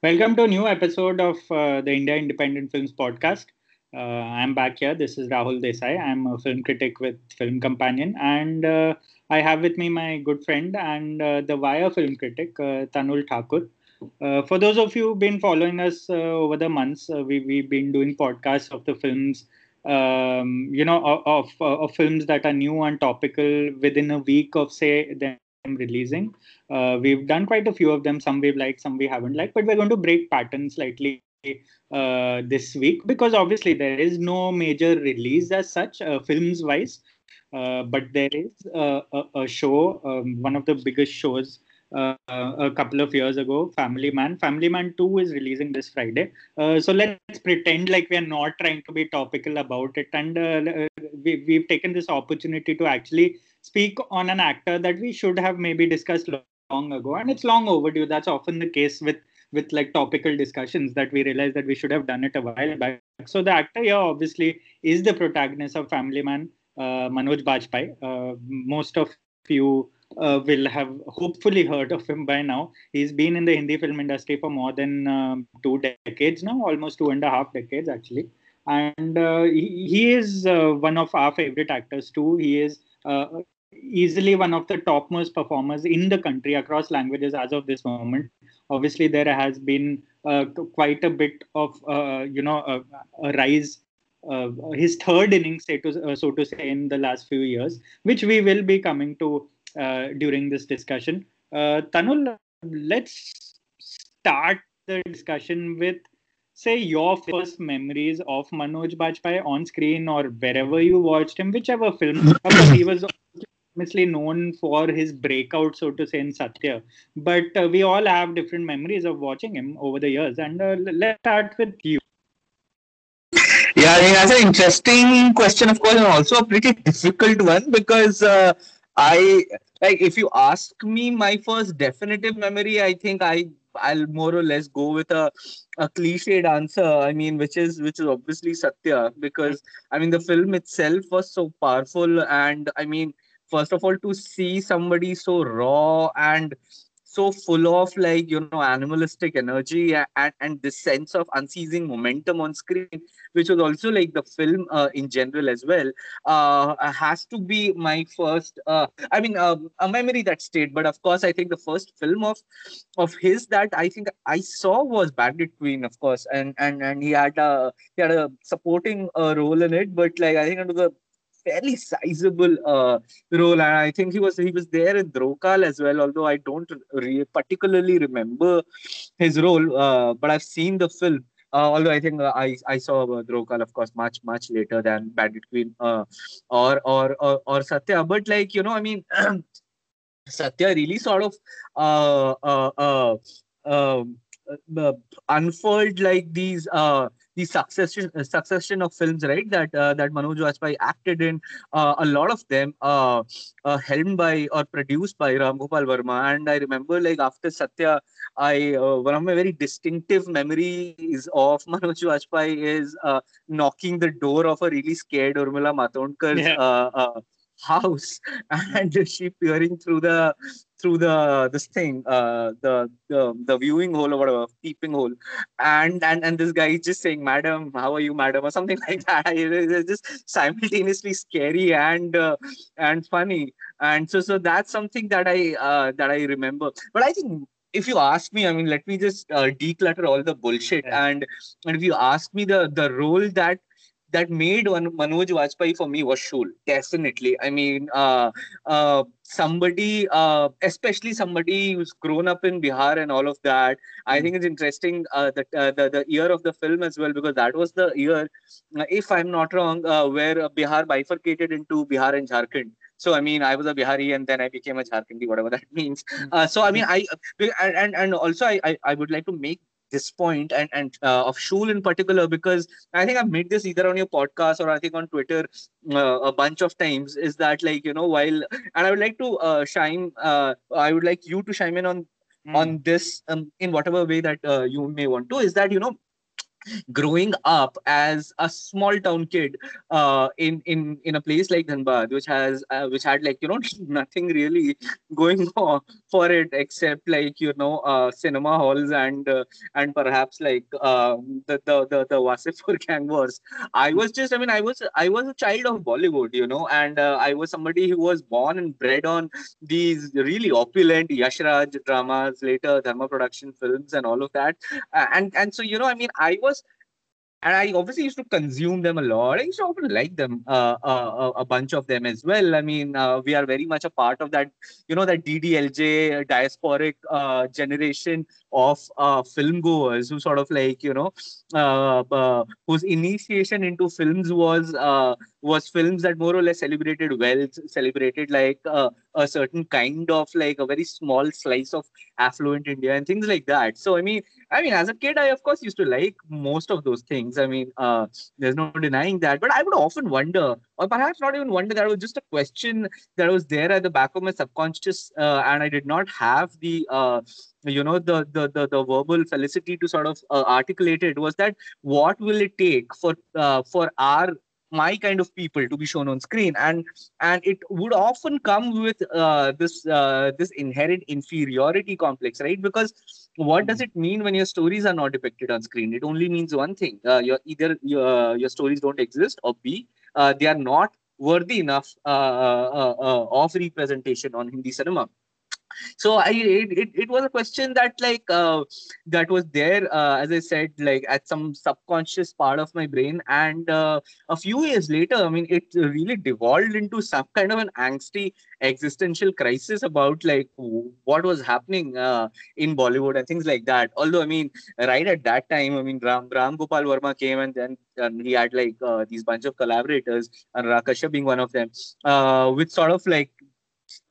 Welcome to a new episode of uh, the India Independent Films podcast. Uh, I'm back here. This is Rahul Desai. I'm a film critic with Film Companion, and uh, I have with me my good friend and uh, the Wire film critic, uh, Tanul Thakur. Uh, for those of you who've been following us over the months, we, we've been doing podcasts of the films um, you know, of, of, of, films that are new and topical within a week of, say, them releasing. Uh, we've done quite a few of them. Some we've liked, some we haven't liked, but we're going to break patterns slightly uh, this week because obviously there is no major release as such, uh, films wise. Uh, but there is a, a, show, um, one of the biggest shows uh, a couple of years ago, Family Man. Family Man 2 is releasing this Friday. Uh, so let's pretend like we are not trying to be topical about it. And uh, we, we've taken this opportunity to actually speak on an actor that we should have maybe discussed long ago. And it's long overdue. That's often the case with with like topical discussions that we realize that we should have done it a while back. So the actor here obviously is the protagonist of Family Man, uh, Manoj Bajpayee. Uh, most of you uh, will have hopefully heard of him by now. He's been in the Hindi film industry for more than um, two decades now, almost two and a half decades actually. And uh, he, he, is uh, one of our favorite actors too. He is uh, easily one of the topmost performers in the country across languages as of this moment. Obviously, there has been uh, quite a bit of uh, you know a, a rise uh, his third innings, say to, uh, so to say, in the last few years, which we will be coming to uh, during this discussion. Uh, Tanul, let's start the discussion with, say, your first memories of Manoj Bajpayee on screen or wherever you watched him, whichever film. he was famously known for his breakout, so to say, in Satya. But uh, we all have different memories of watching him over the years. And uh, let's start with you. Yeah, I mean, that's an interesting question, of course, and also a pretty difficult one because uh, I like if you ask me my first definitive memory, I think I I'll more or less go with a a cliched answer. I mean, which is which is obviously Satya because I mean the film itself was so powerful, and I mean, first of all, to see somebody so raw and so full of like you know animalistic energy and, and this sense of unceasing momentum on screen which was also like the film uh, in general as well uh, has to be my first uh, i mean um, a memory that stayed. But of course i think the first film of of his that i think i saw was bandit queen of course and and and he had a he had a supporting uh, role in it. But like i think under the fairly sizable uh, role, and I think he was he was there in Drohkaal as well. Although I don't re- particularly remember his role, uh, but I've seen the film. Uh, although I think uh, I I saw uh, Drohkaal, of course, much much later than Bandit Queen uh, or, or or or Satya. But like you know, I mean, Satya really sort of uh, uh, uh, um, uh, unfold like these uh, the succession uh, succession of films, right? That uh, that Manoj Bajpayee acted in. Uh, a lot of them uh, uh, helmed by or produced by Ram Gopal Verma. And I remember, like after Satya, I uh, one of my very distinctive memories of Manoj Bajpayee is uh, knocking the door of a really scared Urmila Matondkar's yeah. House and she peering through the through the this thing uh the the, the viewing hole or whatever peeping hole. And and and this guy is just saying madam how are you madam? or something like that. It's just simultaneously scary and uh, and funny. And so so that's something that i uh, that i remember. But i think if you ask me, I mean, let me just uh, declutter all the bullshit. Yeah. And, and if you ask me the the role that that made one Manoj Bajpayee for me was Shool. Definitely. I mean, uh, uh, somebody, uh, especially somebody who's grown up in Bihar and all of that. I think it's interesting uh, that uh, the the year of the film as well because that was the year, uh, if I'm not wrong, where Bihar bifurcated into Bihar and Jharkhand. So I mean, I was a Bihari and then I became a Jharkhandi, whatever that means. Hmm. so I mean, I and and also I, I I would like to make this point and and uh, of Shool in particular because I think I've made this either on your podcast or I think on Twitter uh, a bunch of times is that like you know while and I would like to uh, shine uh, I would like you to chime in on mm. on this um, in whatever way that uh, you may want to is that you know growing up as a small town kid uh, in in in a place like Dhanbad, which has uh, which had like you know nothing really going for for it except like you know uh, cinema halls and uh, and perhaps like um, the the the, the Wasseypur gang wars. I was just I mean I was I was a child of Bollywood, you know, and uh, I was somebody who was born and bred on these really opulent Yashraj dramas, later Dharma production films, and all of that. And and so you know I mean I was and I obviously used to consume them a lot. I used to often like them, uh, uh, a bunch of them as well. I mean, uh, we are very much a part of that, you know, that DDLJ diasporic uh, generation of uh, film goers who sort of like, you know, uh, whose initiation into films was was films that more or less celebrated wealth, celebrated like a certain kind of like a very small slice of affluent India and things like that. So I mean, I mean, as a kid, I of course used to like most of those things. I mean, uh, there's no denying that. But I would often wonder, or perhaps not even wonder, that was just a question that was there at the back of my subconscious, uh, and I did not have the, uh, you know, the, the the the verbal felicity to sort of uh, articulate it. Was that what will it take for uh, for our my kind of people to be shown on screen. And and it would often come with uh, this uh, this inherent inferiority complex right? Because what does it mean when your stories are not depicted on screen? It only means one thing. Uh, you're either your, your stories don't exist or b uh, they are not worthy enough uh, uh, of representation on hindi cinema so i it, it, it was a question that like uh, that was there uh, as i said like at some subconscious part of my brain. And uh, a few years later i mean it really devolved into some kind of an angsty existential crisis about like what was happening uh, in bollywood and things like that. Although i mean right at that time i mean ram, ram gopal verma came and then and he had like uh, these bunch of collaborators and rakasha being one of them uh, with sort of like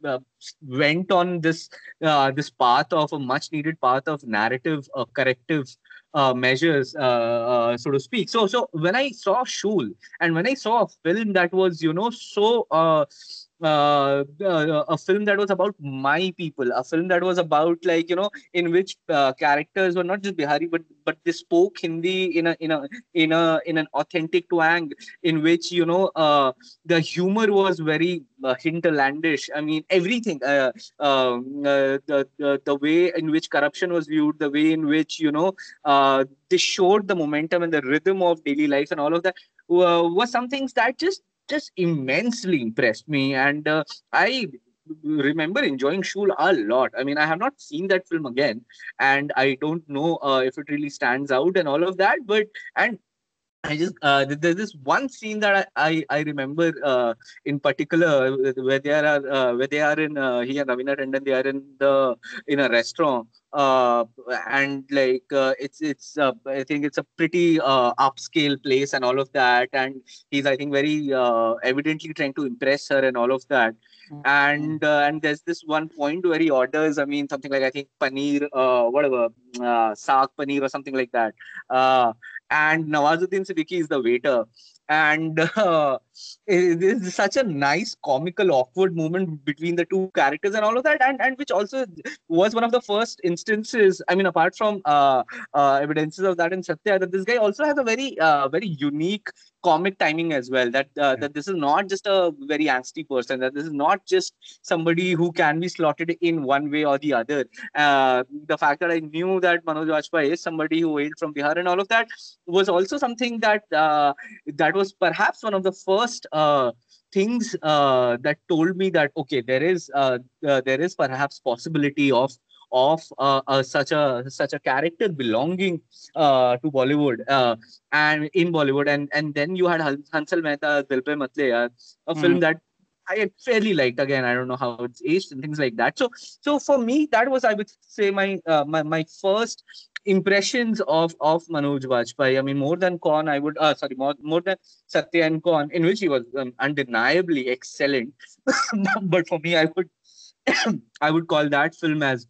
uh, went on this uh, this path of a much needed path of narrative uh, corrective uh, measures, uh, uh, so to speak. So, so when I saw Shool and when I saw a film that was, you know, so uh, uh, a film that was about my people, a film that was about like you know in which uh, characters were not just Bihari but but they spoke Hindi in a in a in a in an authentic twang in which you know uh, the humor was very uh, hinterlandish. I mean everything, uh, um, uh, the, the the way in which corruption was viewed, the way in which you know uh, they showed the momentum and the rhythm of daily life and all of that was some things that just just immensely impressed me. And uh, I remember enjoying Shool a lot. I mean, I have not seen that film again, and I don't know uh, if it really stands out and all of that. But and I just uh, there's this one scene that I I, I remember uh, in particular where they are uh, where they are in uh, he and Raveena Tandon they are in the in a restaurant uh, and like uh, it's it's uh, I think it's a pretty uh, upscale place and all of that and he's I think very uh, evidently trying to impress her and all of that mm-hmm. and uh, and there's this one point where he orders I mean something like I think paneer uh, whatever uh, saag paneer or something like that uh, and Nawazuddin Siddiqui is the waiter. And uh, it is such a nice comical awkward moment between the two characters and all of that and and which also was one of the first instances i mean apart from uh, uh, evidences of that in satya that this guy also has a very uh, very unique comic timing as well that uh, that this is not just a very angsty person that this is not just somebody who can be slotted in one way or the other. Uh, the fact that i knew that manoj Bajpayee is somebody who hailed from bihar and all of that was also something that uh, that was perhaps one of the first uh, things uh, that told me that okay, there is uh, uh there is perhaps possibility of of uh, uh, such a such a character belonging to Bollywood and in Bollywood, and and then you had Hansal Mehta, Dil Pe a mm. film that I fairly liked. Again, I don't know how it's aged and things like that. So, so for me, that was I would say my uh, my my first impressions of of Manoj Bajpayee. I mean, more than Kaun, I would uh, sorry, more more than Satya and Kaun, in which he was um, undeniably excellent. but for me, I would I would call that film as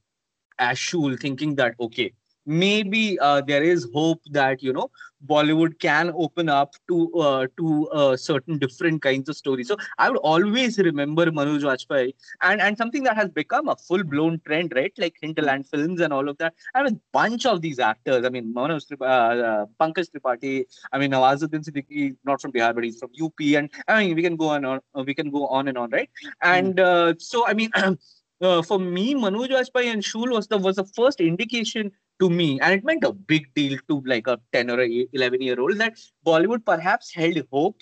as Shool, thinking that okay, maybe uh, there is hope that you know Bollywood can open up to uh, to uh, certain different kinds of stories. So I would always remember Manoj Bajpayee and and something that has become a full blown trend, right? Like Hinterland films and all of that. I mean, bunch of these actors. I mean, Manoj uh, uh, Pankaj Tripathi. I mean, Nawazuddin Siddiqui, not from Bihar, but he's from UP. And I mean, we can go on, on we can go on and on, right? And uh, so I mean. Uh, for me, Manoj Bajpayee and Shool was the was the first indication to me, and it meant a big deal to like a 10 or a 11 year old that Bollywood perhaps held hope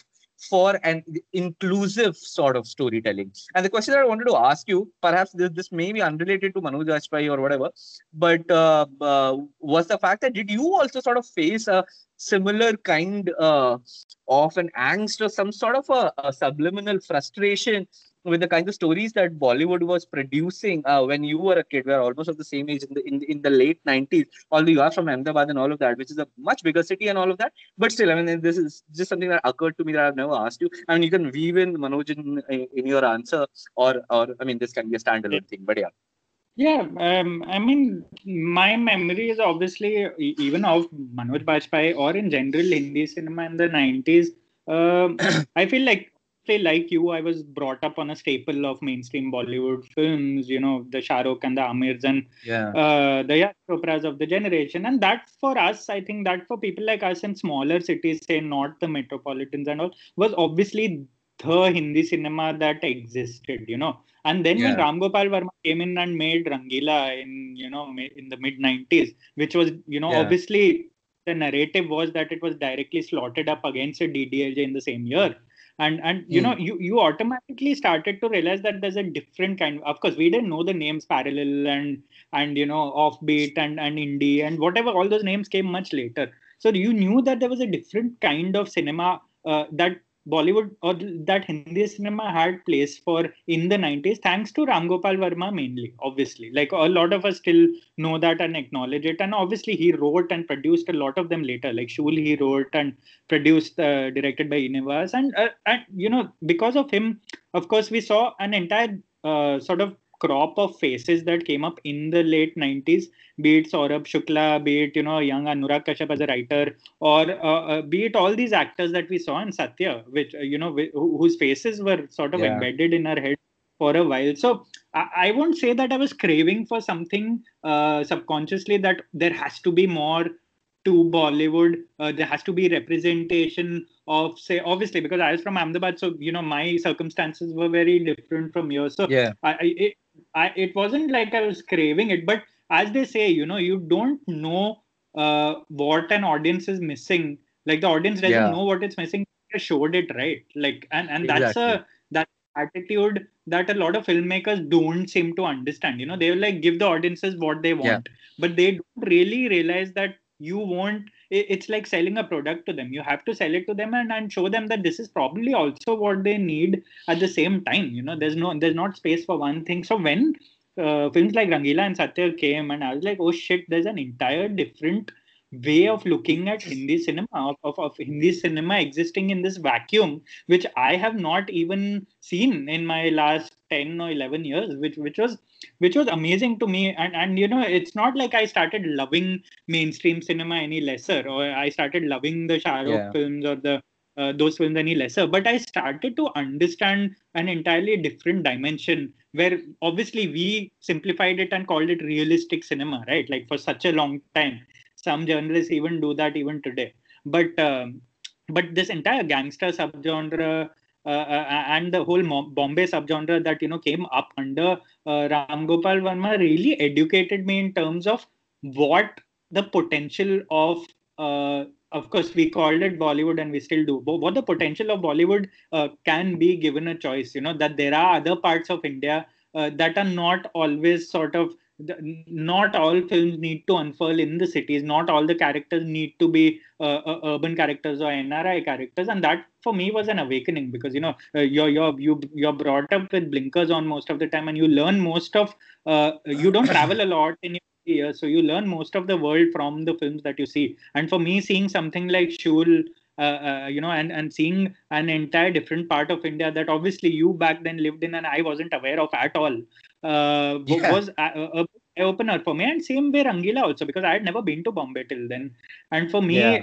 for an inclusive sort of storytelling. And the question that I wanted to ask you, perhaps this, this may be unrelated to Manoj Bajpayee or whatever, but uh, uh, was the fact that did you also sort of face a similar kind uh, of an angst or some sort of a, a subliminal frustration with the kinds of stories that Bollywood was producing uh, when you were a kid. We are almost of the same age in the in, in the late 90s. Although you are from Ahmedabad and all of that, which is a much bigger city and all of that. But still, I mean, this is just something that occurred to me that I've never asked you. I mean, you can weave in Manoj in, in your answer, or or I mean, this can be a standalone thing. But yeah. Yeah, um, I mean, my memory is obviously even of Manoj Bajpayee or in general Hindi cinema in the 90s. Um, I feel like say like you, I was brought up on a staple of mainstream Bollywood films, you know, the Shah Rukh and the Amirs and yeah. uh, the Yash Chopras of the generation. And that for us, I think that for people like us in smaller cities, say not the metropolitans and all, was obviously the Hindi cinema that existed, you know. And then yeah. when Ram Gopal Varma came in and made Rangila in, you know, in the mid 90s, which was, you know, yeah. obviously the narrative was that it was directly slotted up against a DDLJ in the same year and and you mm. know you you automatically started to realize that there's a different kind of course we didn't know the names parallel and and you know offbeat and and indie and whatever all those names came much later so you knew that there was a different kind of cinema uh, that Bollywood or that Hindi cinema had place for in the 90s, thanks to Ram Gopal Varma mainly, obviously. Like a lot of us still know that and acknowledge it. And obviously, he wrote and produced a lot of them later. Like Shool, he wrote and produced, uh, directed by Univas. And, uh, and, you know, because of him, of course, we saw an entire uh, sort of crop of faces that came up in the late 90s, be it Saurabh Shukla, be it, you know, young Anurag Kashyap as a writer, or uh, uh, be it all these actors that we saw in Satya, which, uh, you know, whose faces were sort of yeah. embedded in our head for a while. So I, I won't say that I was craving for something uh, subconsciously that there has to be more to Bollywood. Uh, there has to be representation of, say, obviously, because I was from Ahmedabad, so you know my circumstances were very different from yours. So yeah, I, I, it, I, it wasn't like I was craving it, but as they say, you know, you don't know uh, what an audience is missing. Like the audience doesn't yeah. know what it's missing. They showed it right. Like and and exactly. that's a that attitude that a lot of filmmakers don't seem to understand. You know, they will like give the audiences what they want, yeah. but they don't really realize that you won't it's like selling a product to them. You have to sell it to them and, and show them that this is probably also what they need at the same time you know. There's no there's not space for one thing. So when uh, films like rangila and satya came and i was like oh shit there's an entire different way of looking at Hindi cinema, of, of, of, Hindi cinema existing in this vacuum, which I have not even seen in my last 10 or 11 years, which which was which was amazing to me. And and you know, it's not like I started loving mainstream cinema any lesser, or I started loving the Shah yeah. films or the uh, those films any lesser but i started to understand an entirely different dimension where obviously we simplified it and called it realistic cinema right like for such a long time some journalists even do that even today. But um, but this entire gangster subgenre and the whole Bombay subgenre that you know came up under uh, Ram Gopal Varma really educated me in terms of what the potential of uh, of course we called it bollywood and we still do but what the potential of bollywood uh, can be given a choice you know that there are other parts of india uh, that are not always sort of not all films need to unfurl in the cities. Not all the characters need to be uh, uh, urban characters or NRI characters, and that for me was an awakening because you know uh, you're you're you, you're brought up with blinkers on most of the time, and you learn most of uh, you don't travel a lot in your years, so you learn most of the world from the films that you see. And for me, seeing something like Shool. Uh, uh, you know, and, and seeing an entire different part of India that obviously you back then lived in and I wasn't aware of at all uh, yeah. was a, a, opener for me. And same way Rangila also, because I had never been to Bombay till then. And for me, yeah.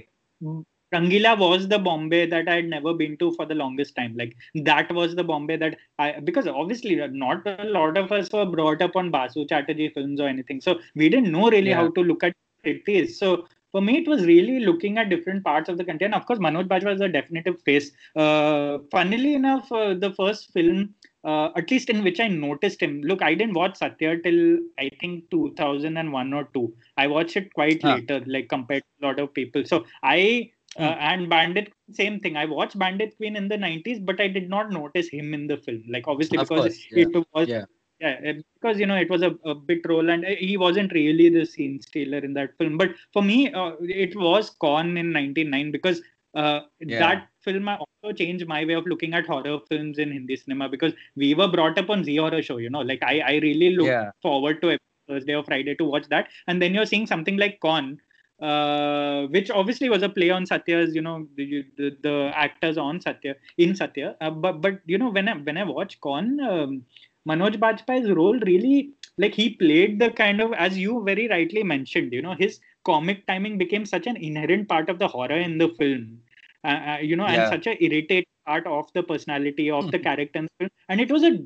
Rangila was the Bombay that I had never been to for the longest time. Like that was the Bombay that I because obviously not a lot of us were brought up on Basu Chatterjee films or anything, so we didn't know really yeah. how to look at it is. So for me, it was really looking at different parts of the country. And of course, Manoj Bajpayee was a definitive face. Uh, funnily enough, uh, the first film, uh, at least in which I noticed him, look, I didn't watch Satya till I think 2001 or 2. I watched it quite huh. later, like compared to a lot of people. So I uh, hmm. and Bandit, same thing. I watched Bandit Queen in the 90s, but I did not notice him in the film. Like, obviously, of because course, yeah. it was yeah yeah because you know it was a, a bit role and uh, he wasn't really the scene stealer in that film but for me uh, it was Kaun in 99 because uh, yeah. that film also changed my way of looking at horror films in hindi cinema because we were brought up on Zee horror show you know like i, I really look yeah. forward to thursday or friday to watch that and then you're seeing something like Kaun uh, which obviously was a play on Satya's, you know, the, the, the actors on Satya in Satya. Uh, but but you know, when I when I watch Kaun, um, Manoj Bajpayee's role really like he played the kind of as you very rightly mentioned, you know, his comic timing became such an inherent part of the horror in the film. Uh, uh, you know, yeah. and such a irritating part of the personality of the hmm. character in the film. And it was a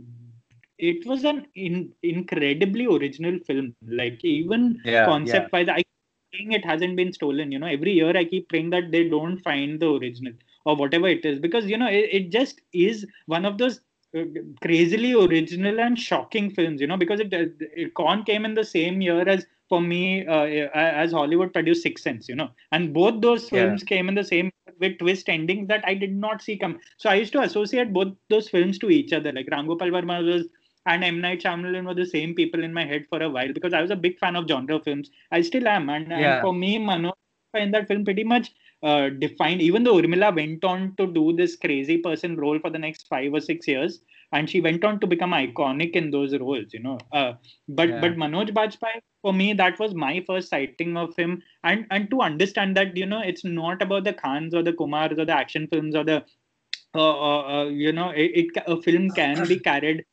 it was an in, incredibly original film. Like even yeah, concept wise, yeah. I think it hasn't been stolen. You know, every year I keep praying that they don't find the original or whatever it is because you know it, it just is one of those crazily original and shocking films you know because it, it Kaun came in the same year as for me uh, as hollywood produced sixth sense you know and both those films yeah. came in the same with twist endings that i did not see come so i used to associate both those films to each other like ram gopal verma was and M. Night Shyamalan were the same people in my head for a while because I was a big fan of genre films. I still am, and, yeah. and for me, Manoj in that film pretty much uh, defined. Even though Urmila went on to do this crazy person role for the next five or six years, and she went on to become iconic in those roles you know. Uh, but yeah. but manoj bajpayee for me that was my first sighting of him. And and to understand that you know it's not about the khans or the kumars or the action films or the uh, uh, uh you know it, it, a film can be carried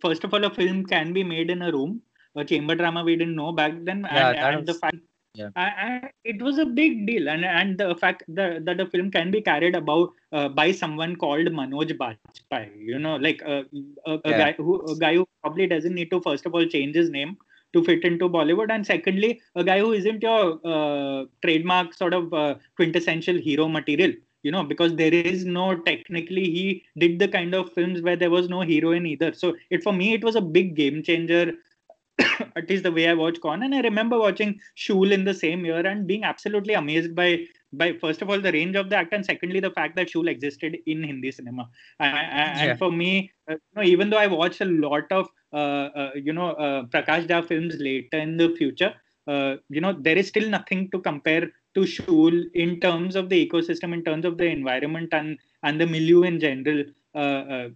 first of all a film can be made in a room. A chamber drama we didn't know back then. Yeah, and, and was... the fact yeah. And it was a big deal, and and the fact that, that the film can be carried about uh, by someone called Manoj Bajpayee, you know, like uh, a, a yeah. guy who a guy who probably doesn't need to first of all change his name to fit into Bollywood, and secondly, a guy who isn't your uh, trademark sort of uh, quintessential hero material. You know, because there is no technically he did the kind of films where there was no heroine either. So it for me it was a big game changer at least the way I watch Kaun. And I remember watching Shool in the same year and being absolutely amazed by by first of all the range of the actor and secondly the fact that Shool existed in Hindi cinema. And, and yeah. for me, uh, you know, even though I watched a lot of uh, uh, you know uh, Prakash Jha films later in the future, uh, you know there is still nothing to compare to Shool in terms of the ecosystem, in terms of the environment and and the milieu in general. Uh,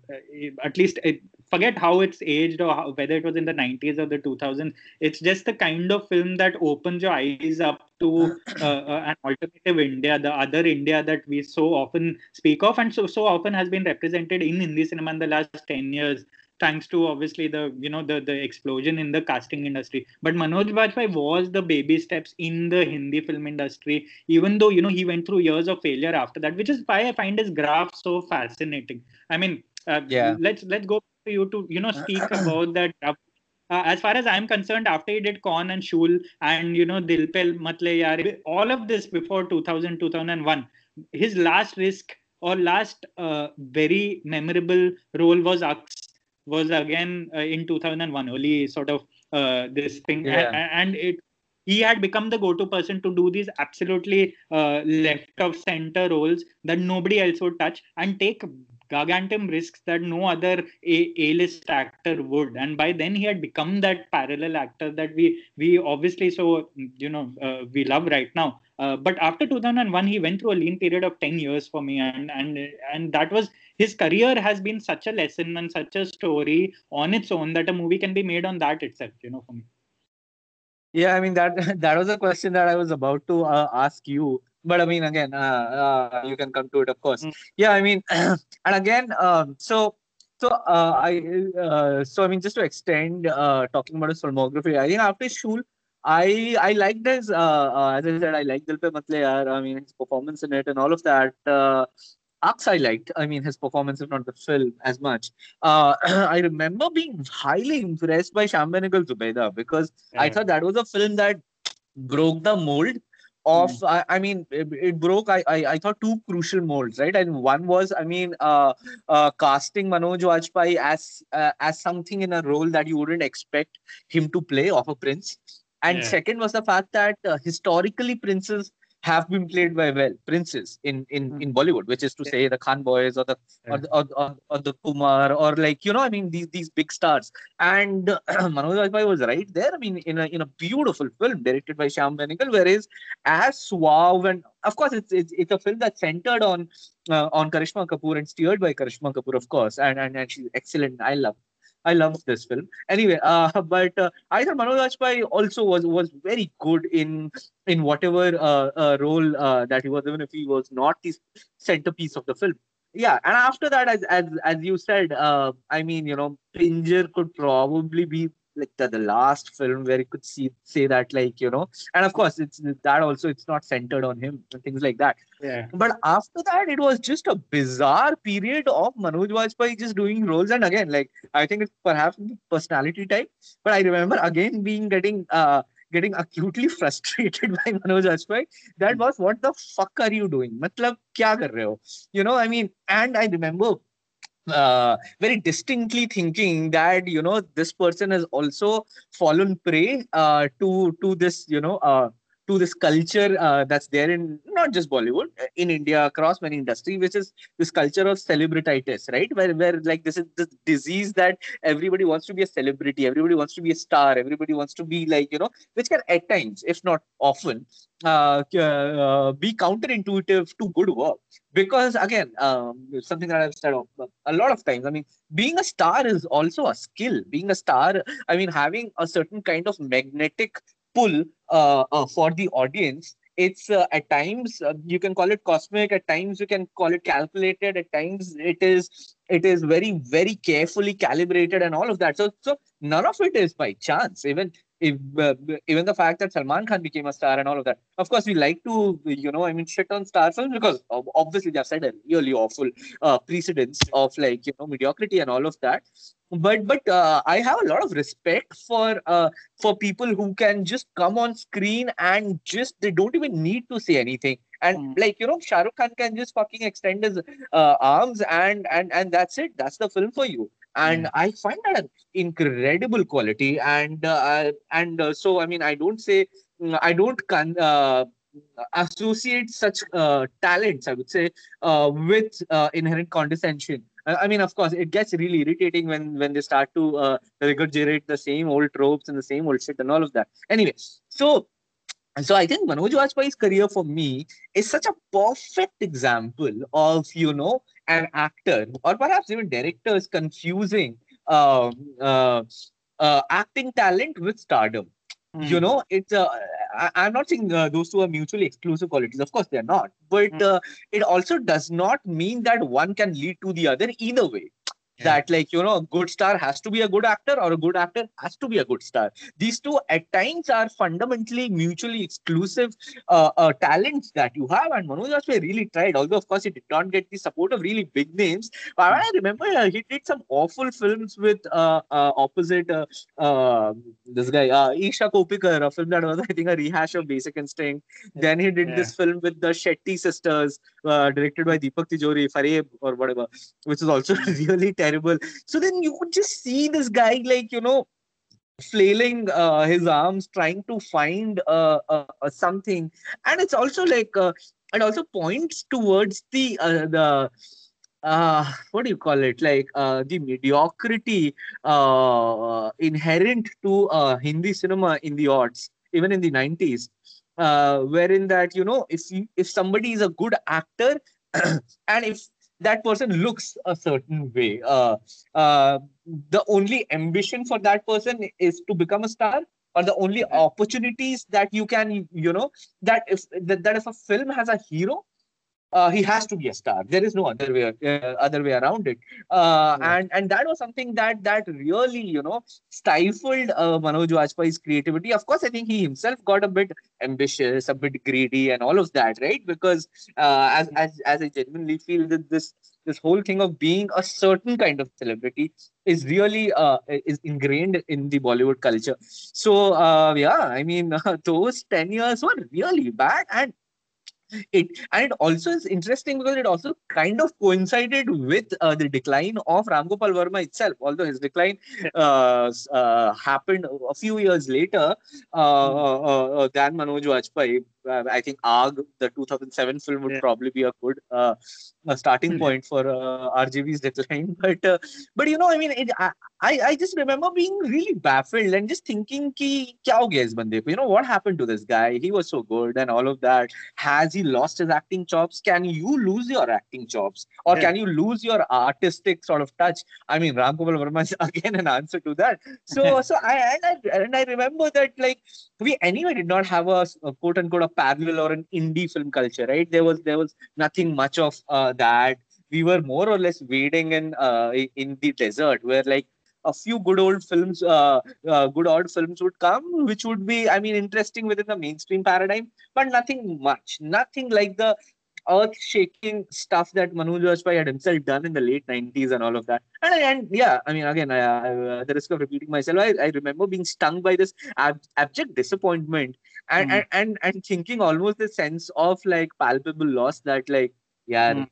at least it, forget how it's aged or how, whether it was in the 90s or the 2000s it's just the kind of film that opens your eyes up to uh, uh, an alternative india the other india that we so often speak of and so so often has been represented in hindi cinema in the last 10 years thanks to obviously the you know the the explosion in the casting industry. But manoj bajpayee was the baby steps in the hindi film industry even though you know he went through years of failure after that which is why i find his graph so fascinating. I mean uh, yeah. let's let's go for you to you know speak about that uh, as far as I'm concerned, after he did Kaun and Shool and you know Dil Pe Matle Yaar, all of this before 2000 2001, his last risk or last uh, very memorable role was Aks, was again uh, in 2001, early sort of uh, this thing, yeah. and, and, it he had become the go-to person to do these absolutely uh, left of center roles that nobody else would touch and take gargantuan risks that no other A list actor would. And by then he had become that parallel actor that we we obviously so you know uh, we love right now. Uh, but after 2001, he went through a lean period of 10 years for me, and and and that was his career has been such a lesson and such a story on its own that a movie can be made on that itself. You know, for me. Yeah, I mean that that was a question that I was about to uh, ask you but I mean, again, uh, uh, you can come to it, of course. Mm. Yeah, I mean, and again, um, so So uh, I uh, so I mean just to extend uh, talking about his filmography, I think after Shool, I I liked his uh, as I said I liked Dil Pe Matle Yaar. I mean his performance in it and all of that. Uh, Aks I liked. I mean his performance, if not the film, as much. Uh, I remember being highly impressed by Shyam Benegal Zubeidaa because yeah. I thought that was a film that broke the mold of mm. I, I, mean it, it broke I, I, I thought two crucial molds right and one was i mean uh, uh, casting manoj vajpayee as uh, as something in a role that you wouldn't expect him to play of a prince and yeah. second was the fact that uh, historically princes have been played by well princes in in mm. in Bollywood, which is to yeah. say the Khan boys or the, yeah. or, the or, or, or, the Kumar or like you know I mean these these big stars. And uh, Manoj Vajpayee was right there. I mean in a in a beautiful film directed by Shyam Benegal, whereas as suave and of course it's it's, it's a film that's centered on uh, on Karishma Kapoor and steered by Karishma Kapoor, of course, and and, and she's excellent. I love I love this film. Anyway, uh, but uh, I thought Manoj also was was very good in in whatever uh, uh, role uh, that he was, even if he was not the centerpiece of the film. Yeah, and after that, as as as you said, uh, I mean, you know, Pinjar could probably be like the, the last film where you could see say that like you know and of course it's that also it's not centered on him and things like that yeah but after that it was just a bizarre period of manoj vajpayee just doing roles and again like i think it's perhaps personality type but i remember again being getting uh getting acutely frustrated by Manoj Vajpayee. That was what the fuck are you doing? Matlab, kya kar rahe ho? You know, I mean, and I remember uh, very distinctly thinking that you know this person has also fallen prey uh, to to this you know uh, to this culture uh, that's there in not just Bollywood, in India, across many industries, which is this culture of celebrititis, right? Where, where like this is this disease that everybody wants to be a celebrity, everybody wants to be a star, everybody wants to be like, you know, which can at times, if not often, uh, uh, be counterintuitive to good work. Because again, um, something that I've said a lot of times, I mean, being a star is also a skill. Being a star, I mean, having a certain kind of magnetic pull uh, uh, for the audience it's uh, at times uh, you can call it cosmic at times you can call it calculated at times it is it is very very carefully calibrated and all of that. So so none of it is by chance. Even if, uh, even the fact that Salman Khan became a star and all of that. Of course, we like to, you know, I mean, shit on star films because obviously they have set a really awful uh, precedence of like, you know, mediocrity and all of that. But but uh, I have a lot of respect for uh, for people who can just come on screen and just they don't even need to say anything and mm. like you know Shahrukh Khan can just fucking extend his uh, arms and and and that's it. That's the film for you and mm. i find that an incredible quality and uh, and uh, so i mean i don't say mm, i don't con- uh, associate such uh, talents i would say uh, with uh, inherent condescension I mean, of course, it gets really irritating when when they start to regurgitate the same old tropes and the same old shit and all of that. Anyway, so so I think Manoj Vajpayee's career for me is such a perfect example of, you know, an actor or perhaps even directors confusing uh, uh, uh, acting talent with stardom. Mm. You know, it's uh, I, am not saying uh, those two are mutually exclusive qualities. Of course, they're not. But mm. uh, it also does not mean that one can lead to the other either way yeah. that like you know a good star has to be a good actor or a good actor has to be a good star these two at times are fundamentally mutually exclusive uh, uh, talents that you have and manoj Vajpayee really tried although of course he did not get the support of really big names but i remember uh, he did some awful films with uh, uh, opposite uh, um, this guy isha koppikar a film that was i think a rehash of basic instinct then he did yeah. this film with the shetty sisters directed by deepak tijori Fareeb or whatever which is also really terrible terrible. So then you could just see this guy, like, you know, flailing uh, his arms, trying to find uh, uh, uh something. And it's also like, uh, it also points towards the, uh, the, uh what do you call it like uh the mediocrity uh inherent to hindi cinema in the odds even in the 90s uh wherein that you know if you, if somebody is a good actor and if that person looks a certain way. Uh, uh, the only ambition for that person is to become a star, or the only opportunities that you can, you know, that if that, that if a film has a hero, uh, he has to be a star. There is no other way uh, other way around it. Uh, yeah. And and that was something that that really you know stifled uh, Manoj Bajpayee's creativity. Of course, I think he himself got a bit ambitious, a bit greedy, and all of that, right? Because uh, as as as I genuinely feel that this this whole thing of being a certain kind of celebrity is really uh, is ingrained in the Bollywood culture. So uh, yeah, I mean those ten years were really bad and it and it also is interesting because it also kind of coincided with uh, the decline of Ram Gopal Verma itself. Although his decline uh, uh, happened a few years later uh, uh, uh, than Manoj Bajpayee. Uh, I think Aag, the 2007 film, would yeah. probably be a good uh, starting hmm. point for uh, RGV's decline. But but you know, I mean, it, I, I just remember being really baffled and just thinking, ki, kya ho gaya is bande You know, what happened to this guy? He was so good and all of that. Has he lost his acting chops? Can you lose your acting chops? Or yeah. can you lose your artistic sort of touch? I mean, Ram Gopal Verma is again an answer to that. So, so I and, I and I remember that like we anyway did not have a, a quote unquote a parallel or an indie film culture, right? There was there was nothing much of uh, that. We were more or less wading in uh, in the desert, where like a few good old films, uh, uh, good old films would come, which would be, I mean, interesting within the mainstream paradigm, but nothing much, nothing like the earth-shaking stuff that Manoj Bajpayee had himself done in the late 90s and all of that. And, and yeah, I mean, again, I, I, the risk of repeating myself, I, I remember being stung by this ab- abject disappointment and, mm. and, and, thinking almost the sense of like palpable loss that like, yeah, mm.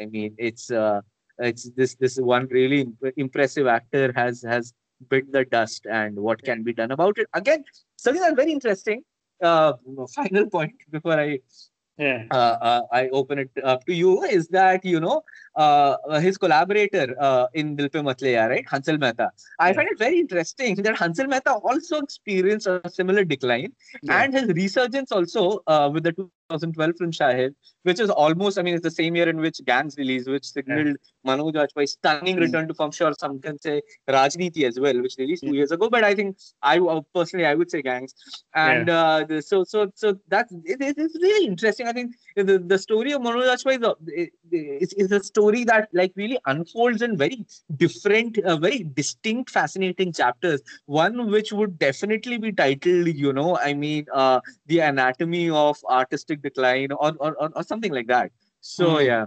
I mean, it's... Uh, it's this this one really impressive actor has has bit the dust and what can be done about it again something that's very interesting uh final point before i yeah. Uh, uh, I open it up to you is that you know his collaborator uh, in Dil Pe Matleya, right, Hansal Mehta. I yeah. find it very interesting that Hansal Mehta also experienced a similar decline, yeah. and his resurgence also uh, with the 2012 film Shahid, which is almost, I mean, it's the same year in which Gangs released, which signaled yeah. Manoj Bajpayee's stunning mm. return to form. Sure, some can say Rajniti as well, which released two years ago. But I think I uh, personally I would say Gangs, and uh, so so so that's it, it's really interesting. I think the, the story of Manoj Bajpayee is, is, is a story that like really unfolds in very different, uh, very distinct, fascinating chapters. One which would definitely be titled, you know, I mean, uh, the anatomy of artistic decline or, or, or, or something like that. So, mm. yeah.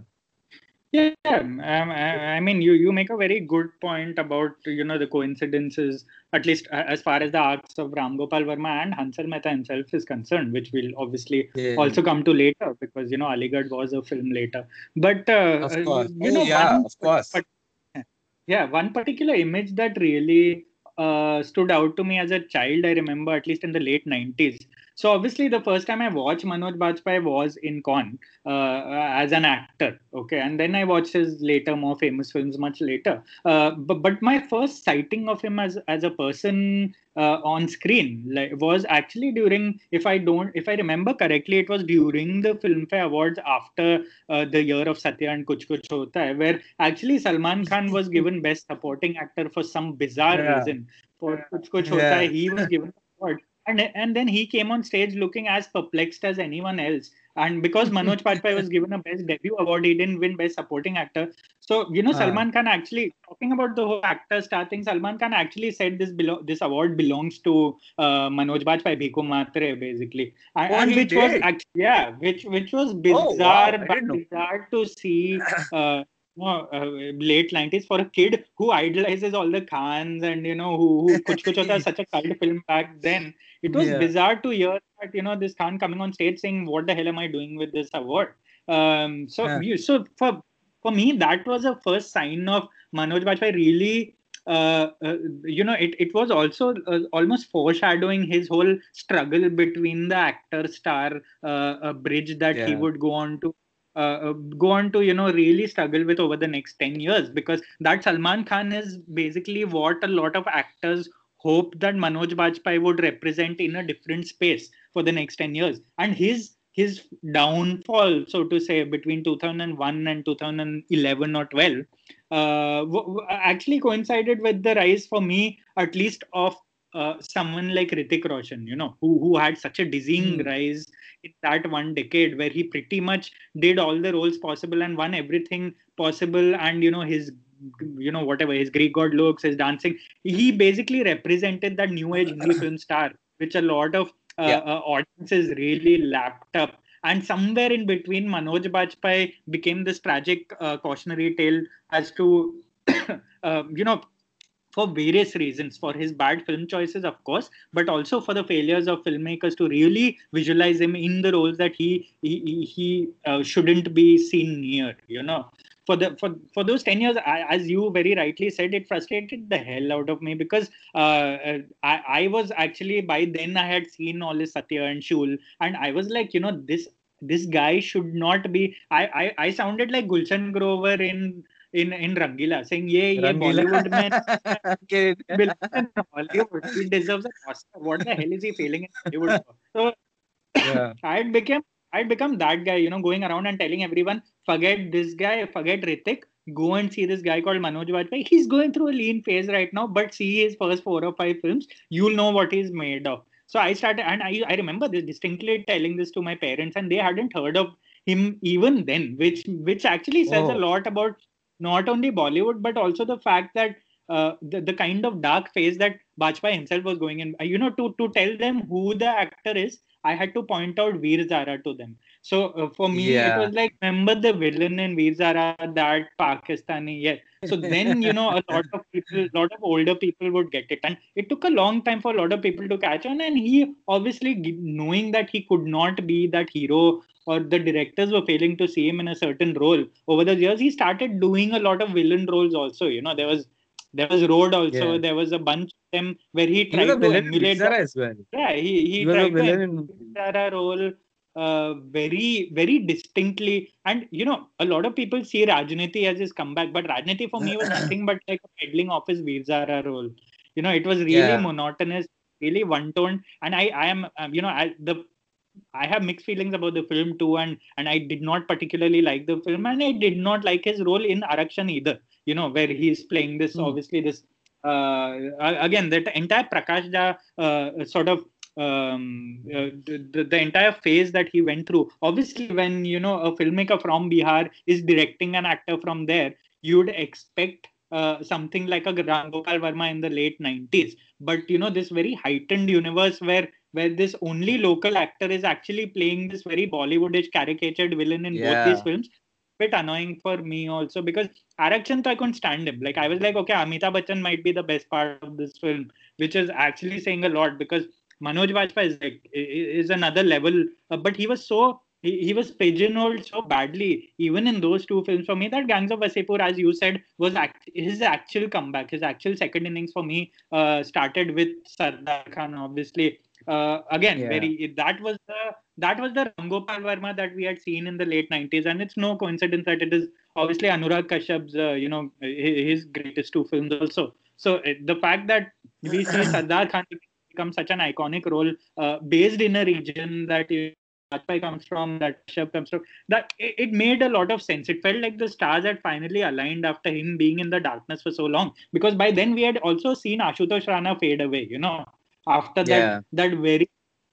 Yeah, um, I, I, mean, you, you make a very good point about you know the coincidences, at least uh, as far as the arcs of Ram Gopal Verma and Hansal Mehta himself is concerned, which we'll obviously yeah. also come to later because you know Aligarh was a film later. But uh, of course, you oh, know, yeah, one, of course. But, yeah, one particular image that really uh, stood out to me as a child, I remember at least in the late '90s, so obviously, the first time I watched Manoj Bajpayee was in Kaun uh, as an actor. Okay, and then I watched his later, more famous films much later. Uh, but but my first sighting of him as as a person uh, on screen like, was actually during, if I don't, if I remember correctly, it was during the Filmfare Awards after uh, the year of Satya and Kuch Kuch Hota Hai, where actually Salman Khan was given Best Supporting Actor for some bizarre yeah. reason. For Kuch Kuch Hota Hai, he was given award and and then he came on stage looking as perplexed as anyone else and because manoj bajpayee was given a best debut award he didn't win best supporting actor so you know uh. salman khan actually talking about the whole actor starting salman khan actually said this belo- this award belongs to uh, manoj bajpayee bhiku mhatre basically and, oh, and which did. was actually yeah which which was bizarre oh, wow. bizarre to see uh, know, uh, late 90s for a kid who idolizes all the Khans and, you know, who, who Kuch Kuch Hota such a cult film back then. It was yeah. bizarre to hear that, you know, this Khan coming on stage saying, what the hell am I doing with this award? Um, so, yeah. you, so for, for me, that was a first sign of Manoj Bajpayee really uh, uh, you know, it, it was also uh, almost foreshadowing his whole struggle between the actor star uh, bridge that yeah. he would go on to uh, uh, go on to you know really struggle with over the next 10 years because that Salman Khan is basically what a lot of actors hope that Manoj Bajpayee would represent in a different space for the next 10 years and his his downfall so to say between 2001 and 2011 or 12 uh, w- actually coincided with the rise for me at least of uh, someone like Hrithik Roshan, you know, who who had such a dizzying mm. rise in that one decade where he pretty much did all the roles possible and won everything possible, and you know his you know whatever his Greek god looks, his dancing, he basically represented that new age Hindi film star, which a lot of uh, yeah. uh, audiences really lapped up. And somewhere in between, Manoj Bajpayee became this tragic uh, cautionary tale as to, uh, you know, for various reasons for his bad film choices of course but also for the failures of filmmakers to really visualize him in the roles that he he, he uh, shouldn't be seen near you know for the for, for those 10 years I, as you very rightly said it frustrated the hell out of me because uh, uh, I, I was actually by then i had seen all this satya and Shool and i was like you know this this guy should not be i i, I sounded like gulshan grover in in in Rangila, saying, "Yeah, yeah, Bollywood man, Bollywood, he deserves a Oscar. What the hell is he failing in Hollywood?" So yeah. I became I'd become that guy, you know, going around and telling everyone, forget this guy, forget Hrithik, go and see this guy called Manoj Bajpayee. He's going through a lean phase right now, but see his first four or five films, you'll know what he's made of. So I started, and I, I remember this distinctly telling this to my parents, and they hadn't heard of him even then, which which actually says oh. a lot about not only Bollywood but also the fact that uh, the, the kind of dark phase that Bajpayee himself was going in. You know, to to tell them who the actor is, I had to point out Veer Zara to them. So uh, for me, yeah. it was like, remember the villain in Veer Zara, that Pakistani, yes. So then, you know, a lot of people, a lot of older people would get it. And it took a long time for a lot of people to catch on. And he obviously, knowing that he could not be that hero or the directors were failing to see him in a certain role over the years, he started doing a lot of villain roles also. You know, there was there was Road also. Yeah. There was a bunch of them where he tried he to emulate the, as well. Yeah, he he, he tried to emulate Zara role uh, very very distinctly. And you know, a lot of people see Rajniti as his comeback, but Rajniti for me was nothing but like a peddling off his Veer Zara role. You know, it was really yeah. monotonous, really one tone. And I I am um, you know I, the I have mixed feelings about the film too, and and I did not particularly like the film, and I did not like his role in Arakshan either you know where he's playing this mm. obviously this uh, again that entire prakash Jha, uh, sort of um, uh, the, the entire phase that he went through obviously when you know a filmmaker from bihar is directing an actor from there you'd expect uh, something like a Ram Gopal Varma in the late 90s. But you know, this very heightened universe where where this only local actor is actually playing this very Bollywoodish caricatured villain in yeah. both these films bit annoying for me also because Arakshan, I couldn't stand him. Like I was like, okay, Amitabh Bachchan might be the best part of this film, which is actually saying a lot because Manoj Bajpayee is like is another level. Uh, but he was so he, he was pigeonholed so badly even in those two films for me that gangs of wasseypur as you said was act- his actual comeback his actual second innings for me uh, started with sardar khan obviously uh, again yeah. very that was the that was the Ram Gopal Varma that we had seen in the late 90s and it's no coincidence that it is obviously Anurag Kashyap's uh, you know his greatest two films also so uh, the fact that we see Sardar Khan become such an iconic role uh, based in a region that Bajpayee comes from, that Kashyap comes from, that it, it, made a lot of sense. It felt like the stars had finally aligned after him being in the darkness for so long. Because by then we had also seen Ashutosh Rana fade away, you know after that yeah. that very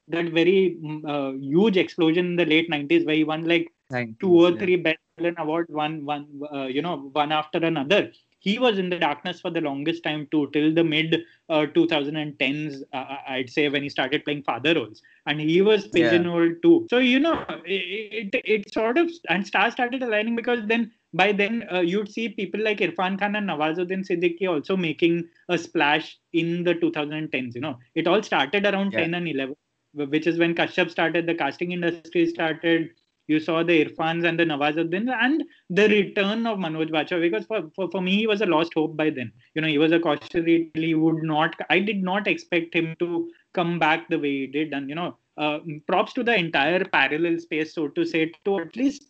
that very mm, uh, huge explosion in the late 90s where he won like 90s, two or yeah. three best villain awards one one uh, you know one after another he was in the darkness for the longest time too till the mid uh, 2010s uh, uh, i'd say when he started playing father roles and he was pigeonholed yeah. too so you know it, it, it sort of and stars started aligning because then by then uh, you'd see people like Irfan Khan and Nawazuddin Siddiqui also making a splash in the 2010s. You know, it all started around yeah. 10 and 11, which is when Kashyap started, the casting industry started. You saw the Irfans and the Nawazuddin and the return of Manoj Bajpayee because for, for, for me, he was a lost hope by then. You know, he was a cautionary He would not, I did not expect him to come back the way he did. And, you know, uh, props to the entire parallel space, so to say, to at least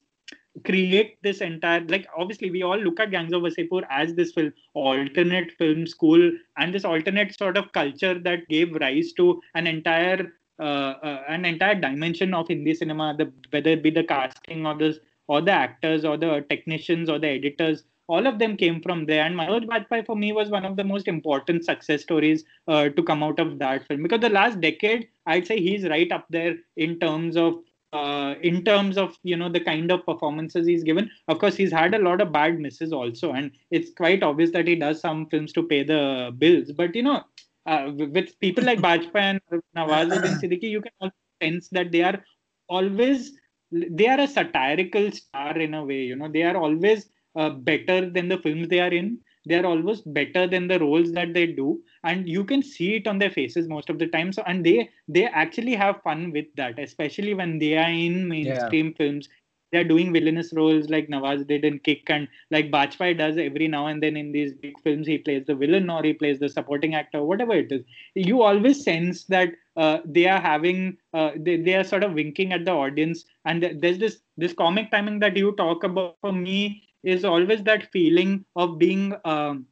create this entire like obviously we all look at gangs of wasseypur as this film alternate film school and this alternate sort of culture that gave rise to an entire uh, uh, an entire dimension of hindi cinema the whether it be the casting or this or the actors or the technicians or the editors all of them came from there. And Manoj Bajpayee for me was one of the most important success stories uh, to come out of that film because the last decade, I'd say he's right up there in terms of uh, in terms of you know the kind of performances he's given. Of course, he's had a lot of bad misses also, and it's quite obvious that he does some films to pay the bills. But you know, uh, with people like Bajpayee and Nawazuddin Siddiqui, you can also sense that they are always they are a satirical star in a way. You know, they are always uh, better than the films they are in they are always better than the roles that they do and you can see it on their faces most of the time. So and they they actually have fun with that especially when they are in mainstream yeah. films. They're doing villainous roles like Nawaz did in Kick and like Bajpayee does every now and then in these big films. He plays the villain or he plays the supporting actor whatever it is. You always sense that uh, they are having uh, they, they are sort of winking at the audience. And there's this this comic timing that you talk about for me is always that feeling of being um,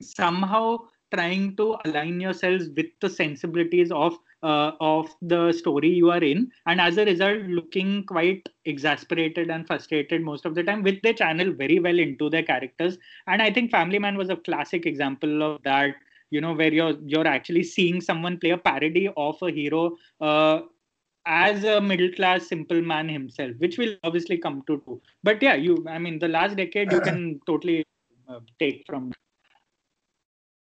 somehow trying to align yourselves with the sensibilities of uh, of the story you are in. And as a result looking quite exasperated and frustrated most of the time which they channel very well into their characters. And i think family man was a classic example of that you know where you're you're actually seeing someone play a parody of a hero uh, as a middle class simple man himself which will obviously come to do but yeah you i mean the last decade you can totally uh, take from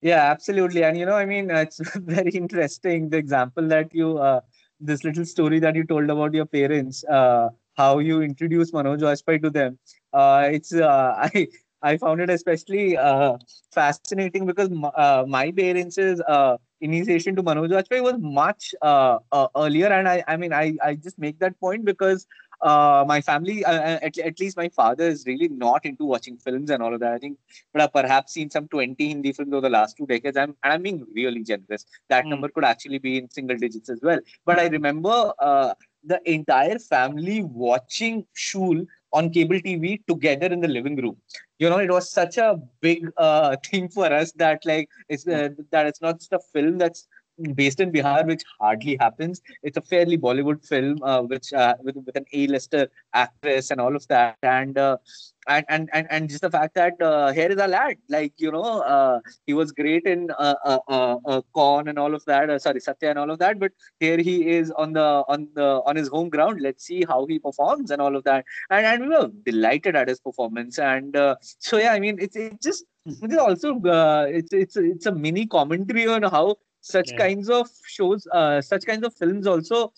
yeah absolutely. And you know i mean it's very interesting the example that you uh, this little story that you told about your parents uh, how you introduced manoj Vajpayee to them. Uh, it's uh, i I found it especially uh, fascinating because uh, my parents' uh, initiation to Manoj Vajpayee was much uh, uh, earlier, and I, I mean, I, I just make that point because uh, my family, at, at least my father, is really not into watching films and all of that. I think, but I've perhaps seen some 20 Hindi films over the last two decades. I'm, and I'm being really generous. That mm. number could actually be in single digits as well. But I remember the entire family watching Shool on cable TV together in the living room. You know, it was such a big uh, thing for us that like it's uh, that it's not just a film that's based in Bihar, which hardly happens. It's a fairly Bollywood film, uh, which uh, with, with an A-lister actress and all of that, and uh, and, and and and just the fact that uh, here is a lad, like you know, uh, he was great in uh, uh, uh, uh and all of that. Uh, sorry, Satya and all of that, but here he is on the on the on his home ground. Let's see how he performs and all of that. And and we were delighted at his performance. And uh, so yeah, I mean, it's it just it's also uh, it's it's it's a mini commentary on how such yeah. kinds of shows, uh, such kinds of films also.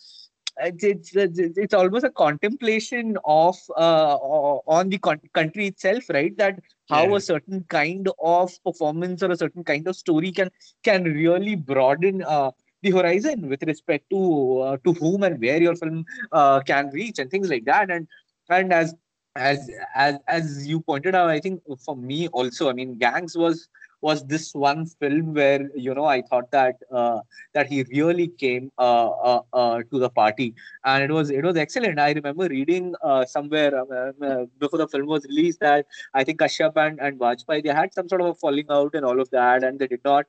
It's, it's, it's almost a contemplation of uh, on the con- country itself, right? That how yeah. a certain kind of performance or a certain kind of story can can really broaden uh, the horizon with respect to uh, to whom and where your film uh, can reach and things like that. And and as as as as you pointed out, I think for me also, I mean, Gangs was was this one film where you know I thought that uh, that he really came uh, uh, uh to the party, and it was it was excellent. I remember reading uh, somewhere uh, before the film was released that I think Kashyap and and Bajpayee they had some sort of a falling out and all of that, and they did not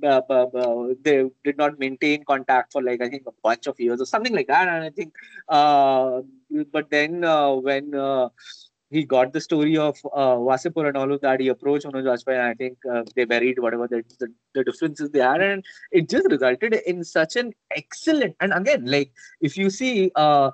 they did not maintain contact for like I think a bunch of years or something like that. And I think, but then when he got the story of uh, Wasseypur and all of that. He approached Manoj Vajpayee, and I think uh, they buried whatever the, the, the, differences they had, and it just resulted in such an excellent. And again, like if you see uh,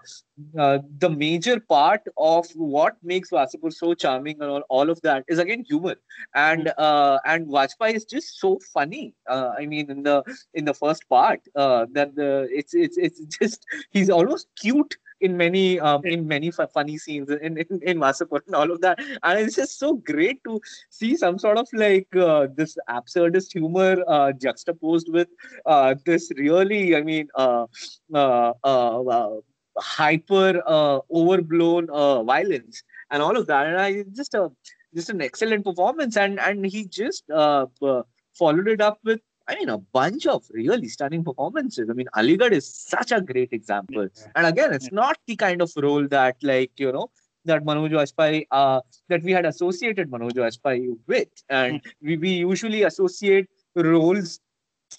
uh, the major part of what makes Wasseypur so charming and all, all of that is again humor, and uh, and Vajpayee is just so funny. Uh, I mean, in the in the first part, uh, that the it's it's it's just he's almost cute in many um, in many f- funny scenes in in, in Wasseypur and all of that. And it's just so great to see some sort of like uh, this absurdist humor uh, juxtaposed with uh, this really, I mean, uh, uh, uh, hyper overblown violence and all of that. And I just a just an excellent performance, and and he just followed it up with I mean, a bunch of really stunning performances. I mean, Aligarh is such a great example. And again, it's not the kind of role that, like, you know, that Manoj Vajpayee, uh, that we had associated Manoj Vajpayee with. And hmm. we, we usually associate roles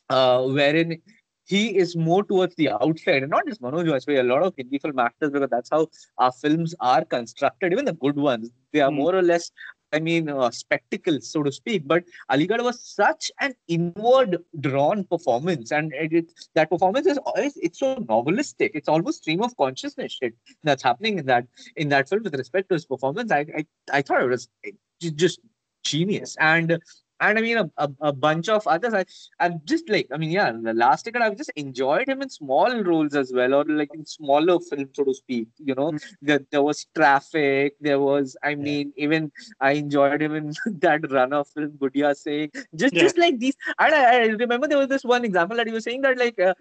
uh, wherein he is more towards the outside, and not just Manoj Vajpayee, a lot of Hindi film actors, because that's how our films are constructed, even the good ones. They are mm. more or less I mean, uh, spectacle, so to speak. But Aligarh was such an inward drawn performance, and it, it, that performance is always, it's so novelistic. It's almost stream of consciousness shit that's happening in that in that film with respect to his performance. I I, I thought it was just genius, and and I mean a, a, a, bunch of others. I I'm just like I mean yeah, the last ticket I've just enjoyed him in small roles as well, or like in smaller films so to speak. You know, mm-hmm. there, there was Traffic. There was I mean yeah. even I enjoyed him in that run of film Budhia Singh. Just yeah. just like these. And I, I, remember there was this one example that he was saying that like. Uh,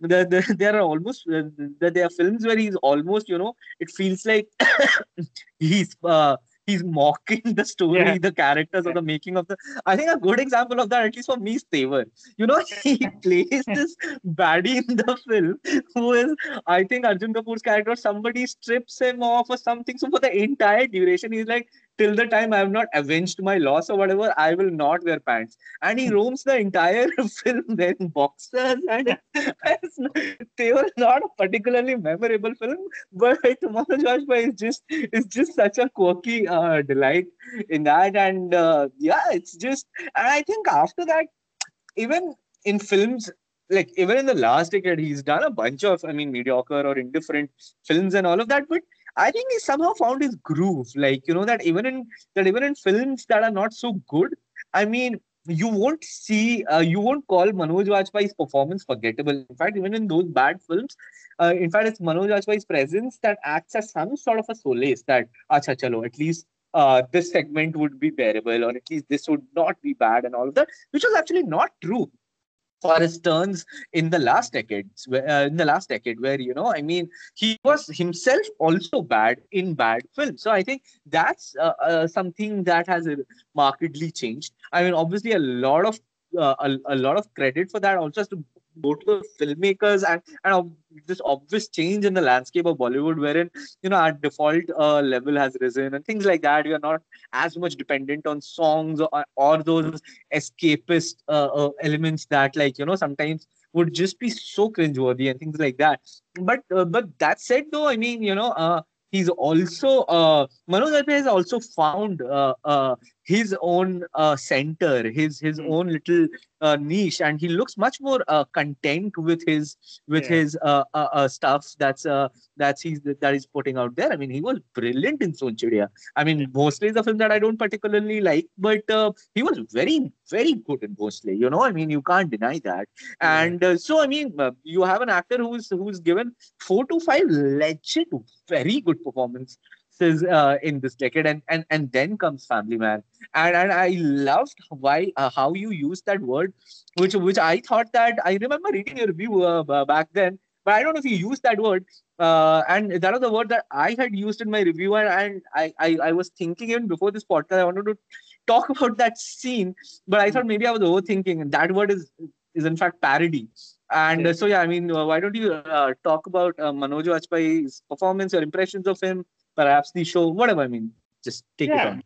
the, the, there are almost uh, the, there are films where he's almost you know it feels like he's uh, he's mocking the story, yeah. the characters, yeah. or the making of the. I think a good example of that, at least for me, is Tevar. You know, he plays this baddie in the film who is, I think, Arjun Kapoor's character. Somebody strips him off or something. So for the entire duration, he's like, till the time I have not avenged my loss or whatever, I will not wear pants. And he roams the entire film wearing boxers. And they were not a particularly memorable film, but Manoj Bajpayee is just is just such a quirky uh, delight in that. And uh, yeah, it's just, and I think after that, even in films like even in the last decade, he's done a bunch of, I mean, mediocre or indifferent films and all of that. But I think he somehow found his groove. Like you know that even in that even in films that are not so good, I mean, you won't see, uh, you won't call Manoj Bajpayee's performance forgettable. In fact, even in those bad films, uh, in fact, it's Manoj Bajpayee's presence that acts as some sort of a solace. That acha chalo, at least uh, this segment would be bearable, or at least this would not be bad, and all of that, which was actually not true for his turns in the last decades uh, in the last decade where you know i mean he was himself also bad in bad films. So i think that's uh, uh, something that has markedly changed. I mean obviously a lot of uh, a, a lot of credit for that also has to go to the filmmakers and and this obvious change in the landscape of Bollywood, wherein you know our default uh, level has risen and things like that. We are not as much dependent on songs or, or those escapist uh, uh, elements that, like you know, sometimes would just be so cringeworthy and things like that. But uh, but that said, though, I mean, you know, uh, he's also uh, Manoj has also found uh, uh, his own uh, center, his his mm. own little uh, niche, and he looks much more uh, content with his with yeah. his uh, uh, uh, stuff that's uh, that's he's that he's putting out there. I mean, he was brilliant in Sonchiriya. I mean, Bhosle is a film that I don't particularly like, but uh, he was very very good in Bhosle. You know, I mean, you can't deny that. Yeah. And uh, so, I mean, you have an actor who's who's given four to five legit very good performance uh, in this decade, and and and then comes Family Man, and and I loved why uh, how you used that word, which which I thought that I remember reading a review uh, back then, but I don't know if you used that word. Uh, and that was the word that I had used in my review, and, and I, I I was thinking even before this podcast, I wanted to talk about that scene, but I thought maybe I was overthinking, and that word is is in fact parody. And uh, so yeah, I mean, uh, why don't you uh, talk about uh, Manoj Bajpayee's performance, your impressions of him, perhaps the show, whatever. I mean, just take yeah. it on.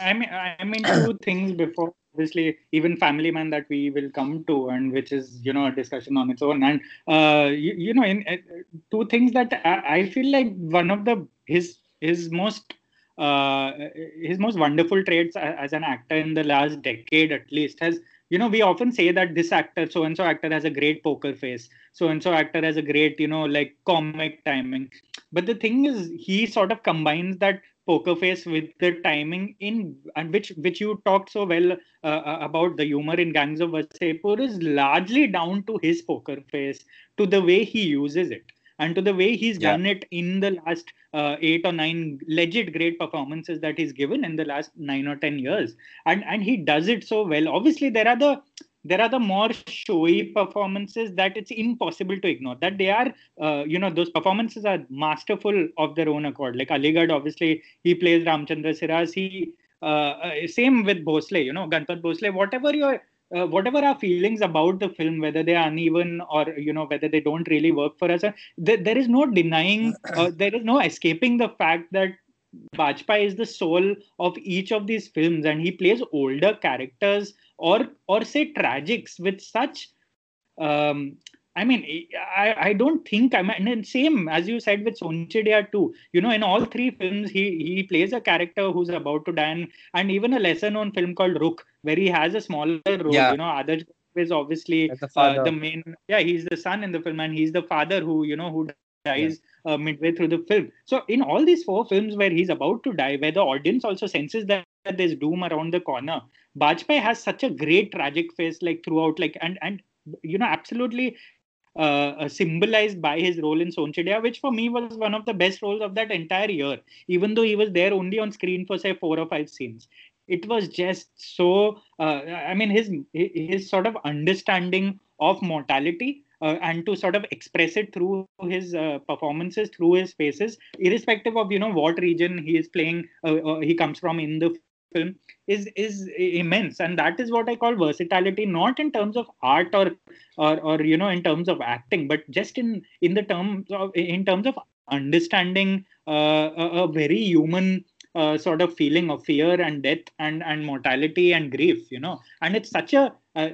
I mean, I mean, two things before obviously even family man that we will come to and which is you know a discussion on its own and uh, you, you know in uh, two things that I, I, feel like one of the his his most uh, his most wonderful traits as an actor in the last decade at least has you know we often say that this actor so and so actor has a great poker face so and so actor has a great you know like comic timing but the thing is he sort of combines that poker face with the timing in and which which you talked so well uh, uh about the humor in gangs of Wasseypur is largely down to his poker face to the way he uses it and to the way he's yeah. done it in the last uh, eight or nine legit great performances that he's given in the last nine or ten years and and he does it so well obviously there are the there are the more showy performances that it's impossible to ignore that they are uh, you know those performances are masterful of their own accord. Like aligarh obviously he plays ramchandra siras he uh, uh, same with Bhosle, you know, Ganpat Bhosle, whatever your uh, whatever our feelings about the film, whether they are uneven or you know whether they don't really work for us, there, there is no denying, uh, there is no escaping the fact that Bajpayee is the soul of each of these films, and he plays older characters or or say tragics with such um, I mean, I, I don't think I mean and same as you said with Sonchiriya too. You know, in all three films, he he plays a character who's about to die, and, and even a lesser known film called Rukh, where he has a smaller role. Yeah. You know, other is obviously the, uh, the, main. Yeah, he's the son in the film, and he's the father who you know who dies yeah. Uh, midway through the film. So in all these four films where he's about to die, where the audience also senses that, that there's doom around the corner, Bajpai has such a great tragic face like throughout, like and and you know absolutely uh, uh, symbolized by his role in Sonchiriya, which for me was one of the best roles of that entire year, even though he was there only on screen for say four or five scenes. It was just so. Uh, I mean, his his sort of understanding of mortality uh, and to sort of express it through his uh, performances, through his faces, irrespective of you know what region he is playing, uh, he comes from in the film is is immense. And that is what i call versatility not in terms of art or or or you know in terms of acting but just in in the terms of in terms of understanding uh, a, a, very human uh, sort of feeling of fear and death and and mortality and grief you know. And it's such a uh,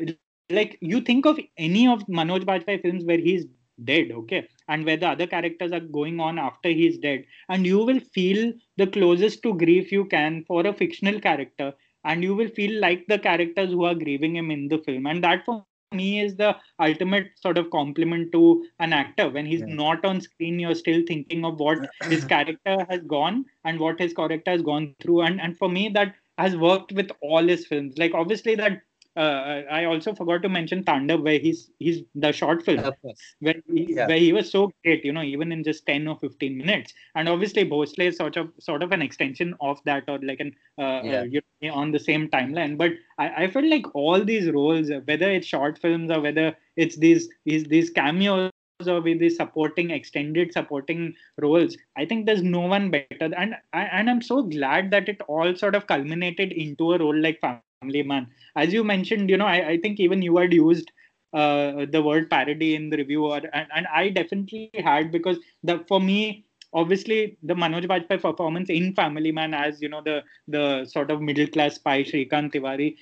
like you think of any of manoj bajpai films where he's dead okay? And where the other characters are going on after he's dead. And you will feel the closest to grief you can for a fictional character. And you will feel like the characters who are grieving him in the film. And that for me is the ultimate sort of compliment to an actor. When he's yeah. not on screen you're still thinking of what his character has gone and what his character has gone through. And and for me that has worked with all his films. Like obviously that uh, I also forgot to mention Tandav, where he's he's the short film where he, yeah. where he was so great, you know, even in just ten or fifteen minutes. And obviously, Bhosle is sort of sort of an extension of that, or like an uh, uh yeah. uh, you know, on the same timeline. But I, I felt like all these roles, whether it's short films or whether it's these these these cameos or with the supporting extended supporting roles i think there's no one better and and i'm so glad that it all sort of culminated into a role like family man. As you mentioned you know i, I think even you had used uh, the word parody in the review or, and, and i definitely had because the for me obviously the manoj bajpai performance in family man as you know the the sort of middle class spy shrikant tiwari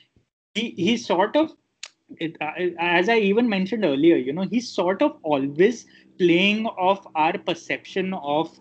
he he sort of it, uh, as I even mentioned earlier, you know, he's sort of always playing off our perception of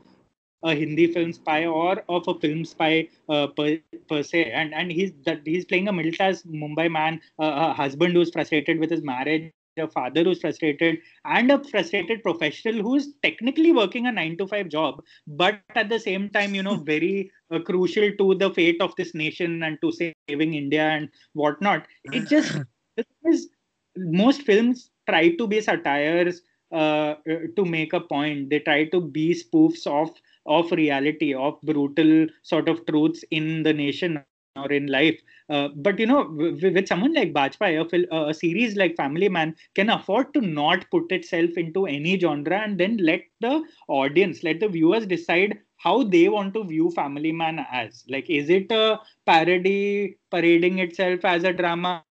a Hindi film spy or of a film spy uh, per, per se. And and he's that he's playing a middle class Mumbai man, uh, a husband who's frustrated with his marriage, a father who's frustrated, and a frustrated professional who's technically working a nine to five job, but at the same time, you know, very uh, crucial to the fate of this nation and to saving India and whatnot. It just is most films try to be satires uh, to make a point. They try to be spoofs of of reality, of brutal sort of truths in the nation or in life. Uh, but you know, with, with someone like Bajpai, a, a, series like Family Man can afford to not put itself into any genre and then let the audience, let the viewers decide how they want to view Family Man as. Like, is it a parody parading itself as a drama?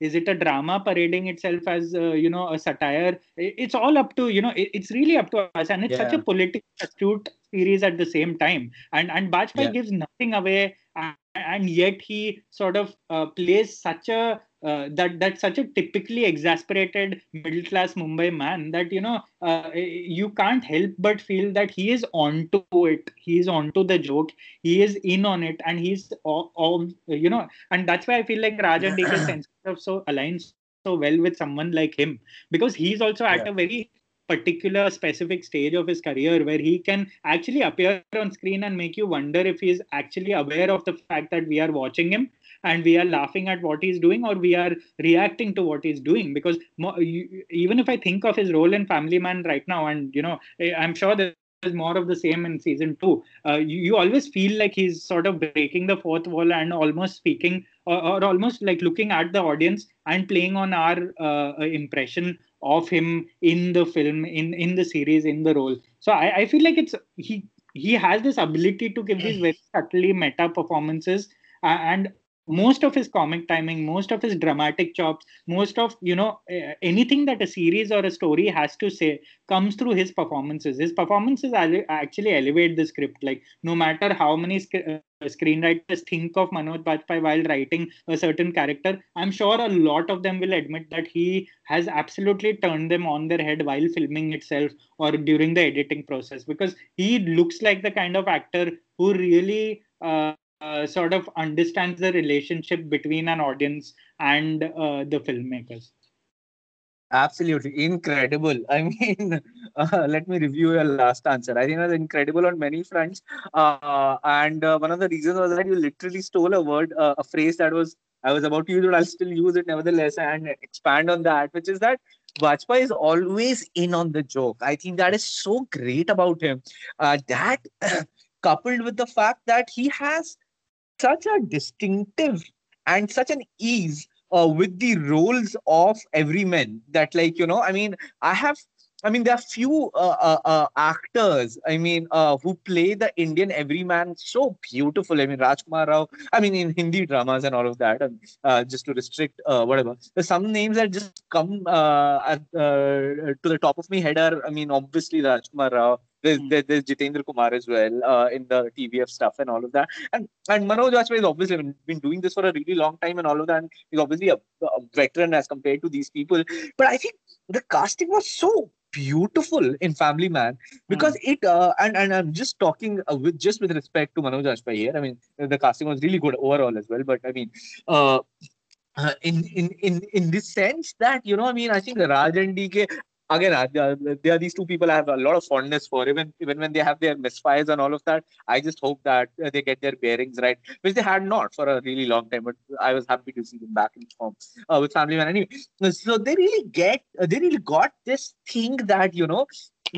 Is it a drama parading itself as uh, you know a satire it's all up to you know it's really up to us and it's yeah. such a politically astute series at the same time and and Bajpai yeah. gives nothing away and, and yet he sort of uh, plays such a uh, that that's such a typically exasperated middle class Mumbai man that you know uh, you can't help but feel that he is onto it. He is onto the joke. He is in on it, and he's all, all you know. And that's why I feel like Raj and DK's sense of so aligns so well with someone like him because he's also at yeah. a very particular specific stage of his career where he can actually appear on screen and make you wonder if he's actually aware of the fact that we are watching him and we are laughing at what he's doing or we are reacting to what he's doing? Because even if i think of his role in family man right now and you know eh, i'm sure there's more of the same in season two uh, you, you, always feel like he's sort of breaking the fourth wall and almost speaking or, or almost like looking at the audience and playing on our uh, impression of him in the film in in the series in the role. So i, I feel like it's he he has this ability to give these very subtly meta performances and most of his comic timing most of his dramatic chops most of you know anything that a series or a story has to say comes through his performances. His performances actually elevate the script. Like no matter how many screenwriters think of Manoj Bajpayee while writing a certain character, I'm sure a lot of them will admit that he has absolutely turned them on their head while filming itself or during the editing process because he looks like the kind of actor who really uh, uh, sort of understands the relationship between an audience and uh, the filmmakers. Absolutely incredible. I mean, uh, let me review your last answer. I think it was incredible on many fronts. Uh, and uh, one of the reasons was that you literally stole a word, uh, a phrase that was I was about to use, but I'll still use it nevertheless and expand on that, which is that Bajpayee is always in on the joke. I think that is so great about him. That coupled with the fact that he has such a distinctive and such an ease uh, with the roles of everyman that like you know i mean i have I mean, there are few uh, uh, uh, actors, I mean, uh, who play the Indian everyman so beautiful. I mean, Rajkumar Rao, I mean, in Hindi dramas and all of that, and, uh, just to restrict uh, whatever. There's some names that just come at, to the top of my head are, I mean, obviously Rajkumar Rao, there's, mm. there's Jitendra Kumar as well uh, in the TVF stuff and all of that. And and Manoj Bajpayee has obviously been doing this for a really long time and all of that. And he's obviously a, a veteran as compared to these people. But I think the casting was so beautiful in Family Man because mm. it uh, and and I'm just talking uh, with just with respect to Manoj Bajpayee here. I mean, the casting was really good overall as well. But I mean, uh, uh, in in in in this sense that you know, I mean, I think Raj and DK again, uh, there are these two people I have a lot of fondness for. Even even when they have their misfires and all of that, I just hope that uh, they get their bearings right, which they had not for a really long time. But I was happy to see them back in form uh, with Family Man. Anyway, so they really get, uh, they really got this thing that you know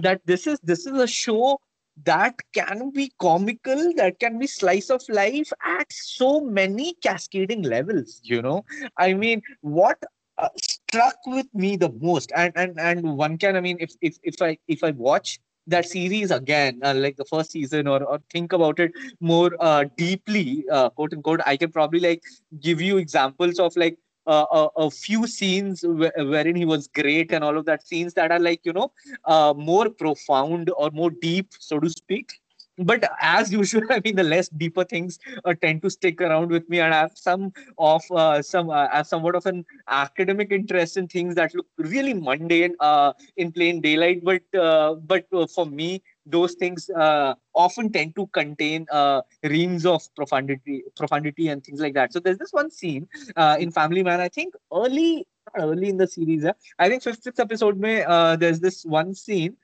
that this is this is a show that can be comical that can be slice of life at so many cascading levels you know i mean what uh, struck with me the most. And and and one can i mean if if, if i if i watch that series again uh, like the first season or, or think about it more uh, deeply uh, quote unquote i can probably like give you examples of like a, a, few scenes wherein he was great and all of that. Scenes that are like you know uh, more profound or more deep so to speak but as usual i mean the less deeper things uh, tend to stick around with me and i have some of uh, some uh, have somewhat of an academic interest in things that look really mundane uh, in plain daylight. But uh, but uh, for me those things uh, often tend to contain uh, reams of profundity profundity and things like that. So there's this one scene uh, in family man i think early early in the series i think fifth episode may there's this one scene.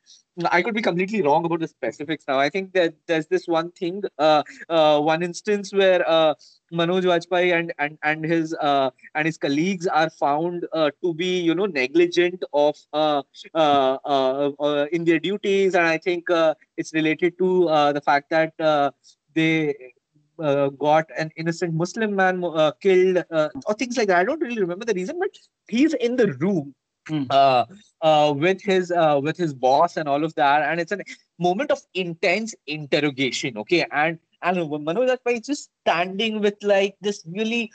I could be completely wrong about the specifics now. I think that there's this one thing, uh, uh, one instance where uh, Manoj Bajpayee and and and his uh, and his colleagues are found uh, to be, you know, negligent of uh, uh, uh, uh in their duties, and I think uh, it's related to uh, the fact that uh, they uh, got an innocent Muslim man uh, killed uh, or things like that. I don't really remember the reason, but he's in the room Mm. Uh, uh, with his uh, with his boss and all of that, and it's a moment of intense interrogation. Okay, and and Manoj Bajpayee is just standing with like this really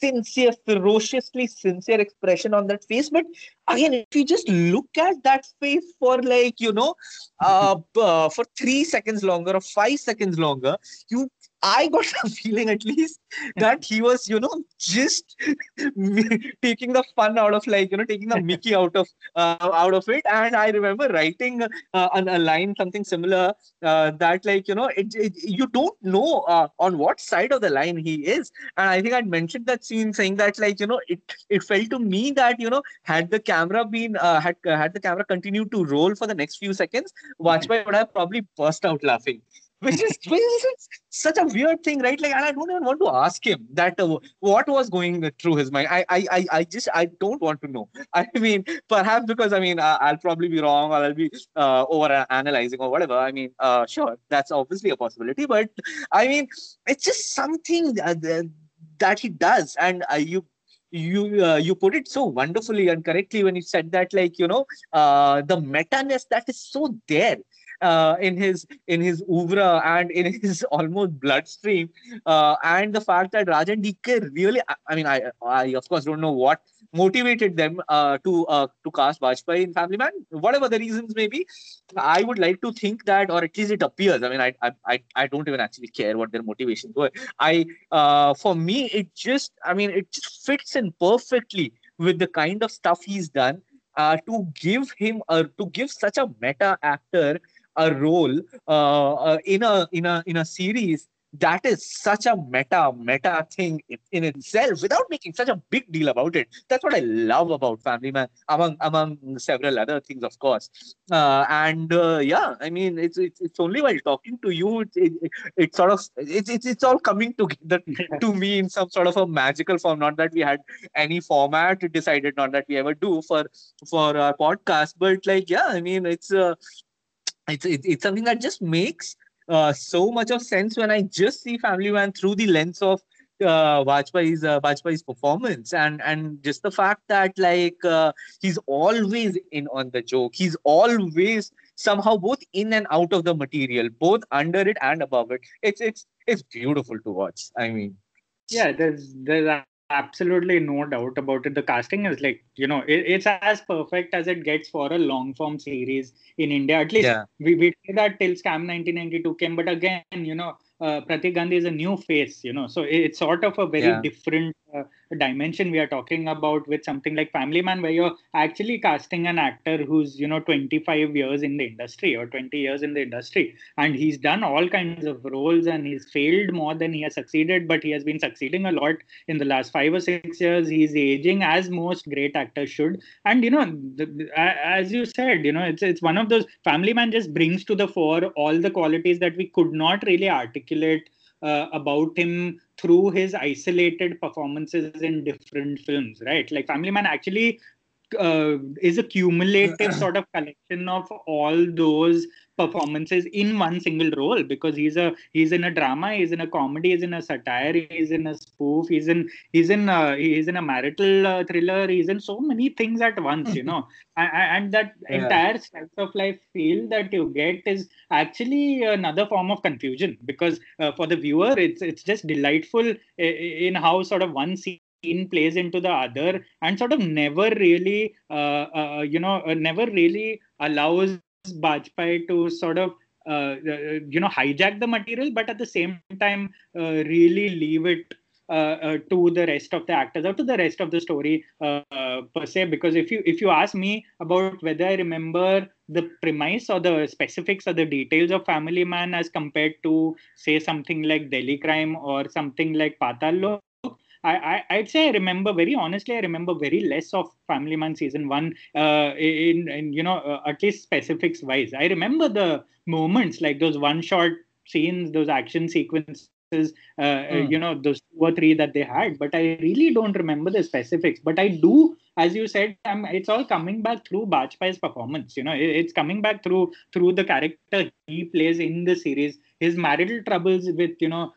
sincere, ferociously sincere expression on that face. But again, if you just look at that face for like you know, uh, uh for three seconds longer or five seconds longer, you I got a feeling at least that he was, you know, just taking the fun out of like, you know, taking the Mickey out of uh, out of it. And I remember writing uh, a line, something similar, uh, that like, you know, it, it you don't know uh, on what side of the line he is. And I think I'd mentioned that scene saying that like, you know, it it felt to me that you know, had the camera been uh, had had the camera continued to roll for the next few seconds, Bajpayee would have probably burst out laughing which is, which is such a weird thing, right? Like, and I don't even want to ask him that uh, what was going through his mind. I, I, I, I just, I don't want to know. I mean, perhaps because I mean, uh, I'll probably be wrong, or I'll be uh, over analyzing or whatever. I mean, uh, sure, that's obviously a possibility, but I mean, it's just something that, that he does, and uh, you you uh, you put it so wonderfully and correctly when you said that like you know uh, the meta-ness that is so there uh, in his in his oeuvre and in his almost bloodstream. Uh, and the fact that Raj and DK really, I mean, I, I of course don't know what motivated them uh, to uh, to cast Bajpayee in Family Man, whatever the reasons may be. I would like to think that, or at least it appears. I mean, I I, I don't even actually care what their motivations were. I uh, for me, it just, I mean, it just fits in perfectly with the kind of stuff he's done uh, to give him a to give such a meta actor a role uh, uh, in a in a in a series that is such a meta meta thing in, in, itself without making such a big deal about it. That's what i love about family man among among several other things of course. Uh, and uh, yeah i mean it's, it's it's only while talking to you it, it, it sort of it's, it's it's all coming together to me in some sort of a magical form. Not that we had any format decided not that we ever do for for our podcast but like yeah i mean it's uh it's, it's, something that just makes uh, so much of sense when I just see Family Man through the lens of uh, Bajpayee's uh, Bajpayee's performance and and just the fact that like uh, he's always in on the joke. He's always somehow both in and out of the material, both under it and above it. It's it's it's beautiful to watch. I mean, yeah, there's there's absolutely no doubt about it the casting is like you know it, it's as perfect as it gets for a long form series in india at least yeah. we, we did that till scam 1992 came but again you know uh, Pratik Gandhi is a new face, you know, so it's sort of a very yeah. different dimension we are talking about with something like Family Man, where you're actually casting an actor who's, you know, 25 years in the industry or 20 years in the industry, and he's done all kinds of roles and he's failed more than he has succeeded, but he has been succeeding a lot in the last five or six years. He's aging as most great actors should, and you know, the, as you said, you know, it's it's one of those Family Man just brings to the fore all the qualities that we could not really articulate uh, about him through his isolated performances in different films, right? Like Family Man actually uh, is a cumulative sort of collection of all those performances in one single role because he's a he's in a drama he's in a comedy he's in a satire he's in a spoof he's in he's in a, he's in a marital uh, thriller he's in so many things at once you know and, and, that yeah. entire slice of life feel that you get is actually another form of confusion because uh, for the viewer it's it's just delightful in how sort of one scene plays into the other and sort of never really uh, uh, you know uh, never really allows Bajpayee to sort of uh, uh, you know hijack the material, but at the same time uh, really leave it uh, uh, to the rest of the actors or to the rest of the story uh, per se. Because if you if you ask me about whether I remember the premise or the specifics or the details of Family Man as compared to say something like Delhi Crime or something like Patal I, I would say I remember very honestly. I remember very less of Family Man season one. Uh, in, in you know uh, at least specifics wise, I remember the moments like those one shot scenes, those action sequences. Uh, mm. You know those two or three that they had, but I really don't remember the specifics. But I do, as you said, um, it's all coming back through Bajpayee's performance. You know, it, it's coming back through through the character he plays in the series. His marital troubles with you know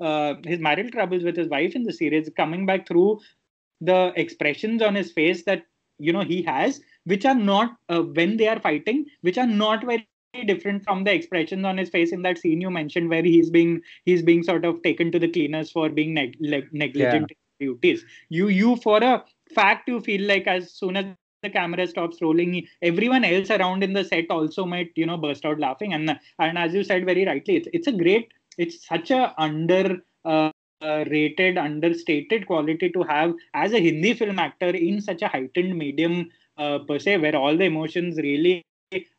uh, his marital troubles with his wife in the series coming back through the expressions on his face that you know he has which are not uh, when they are fighting which are not very different from the expressions on his face in that scene you mentioned where he's being he's being sort of taken to the cleaners for being neg- negligent yeah. duties you you for a fact you feel like as soon as the camera stops rolling everyone else around in the set also might you know burst out laughing and and as you said very rightly it's, it's a great it's such a under uh, rated understated quality to have as a hindi film actor in such a heightened medium uh, per se where all the emotions really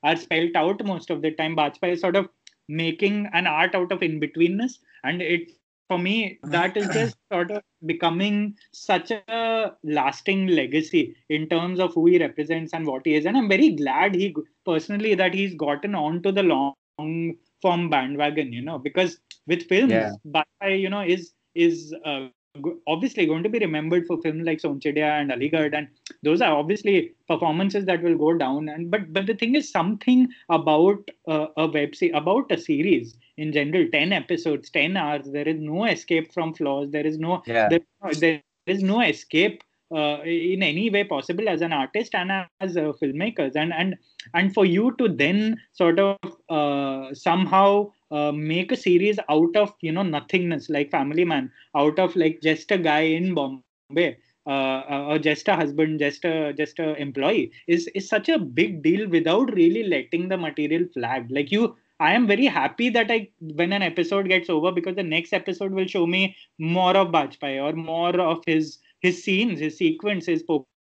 are spelled out most of the time. Bajpayee is sort of making an art out of in-betweenness and it for me that is just sort of becoming such a lasting legacy in terms of who he represents and what he is. And i'm very glad he personally that he's gotten on to the long form bandwagon you know because with films yeah. You know is is uh, obviously going to be remembered for films like Sonchiriya and Aligarh, and those are obviously performances that will go down. And but but the thing is, something about uh, a web series, about a series in general, ten episodes, ten hours. There is no escape from flaws. There is no yeah. there, there is no escape uh, in any way possible as an artist and as uh, filmmakers and and and for you to then sort of uh, somehow uh, make a series out of you know nothingness like family man out of like just a guy in bombay uh, or just a husband just a just a employee is is such a big deal without really letting the material flag. Like you I am very happy that I when an episode gets over because the next episode will show me more of Bajpai or more of his his scenes, his sequence, his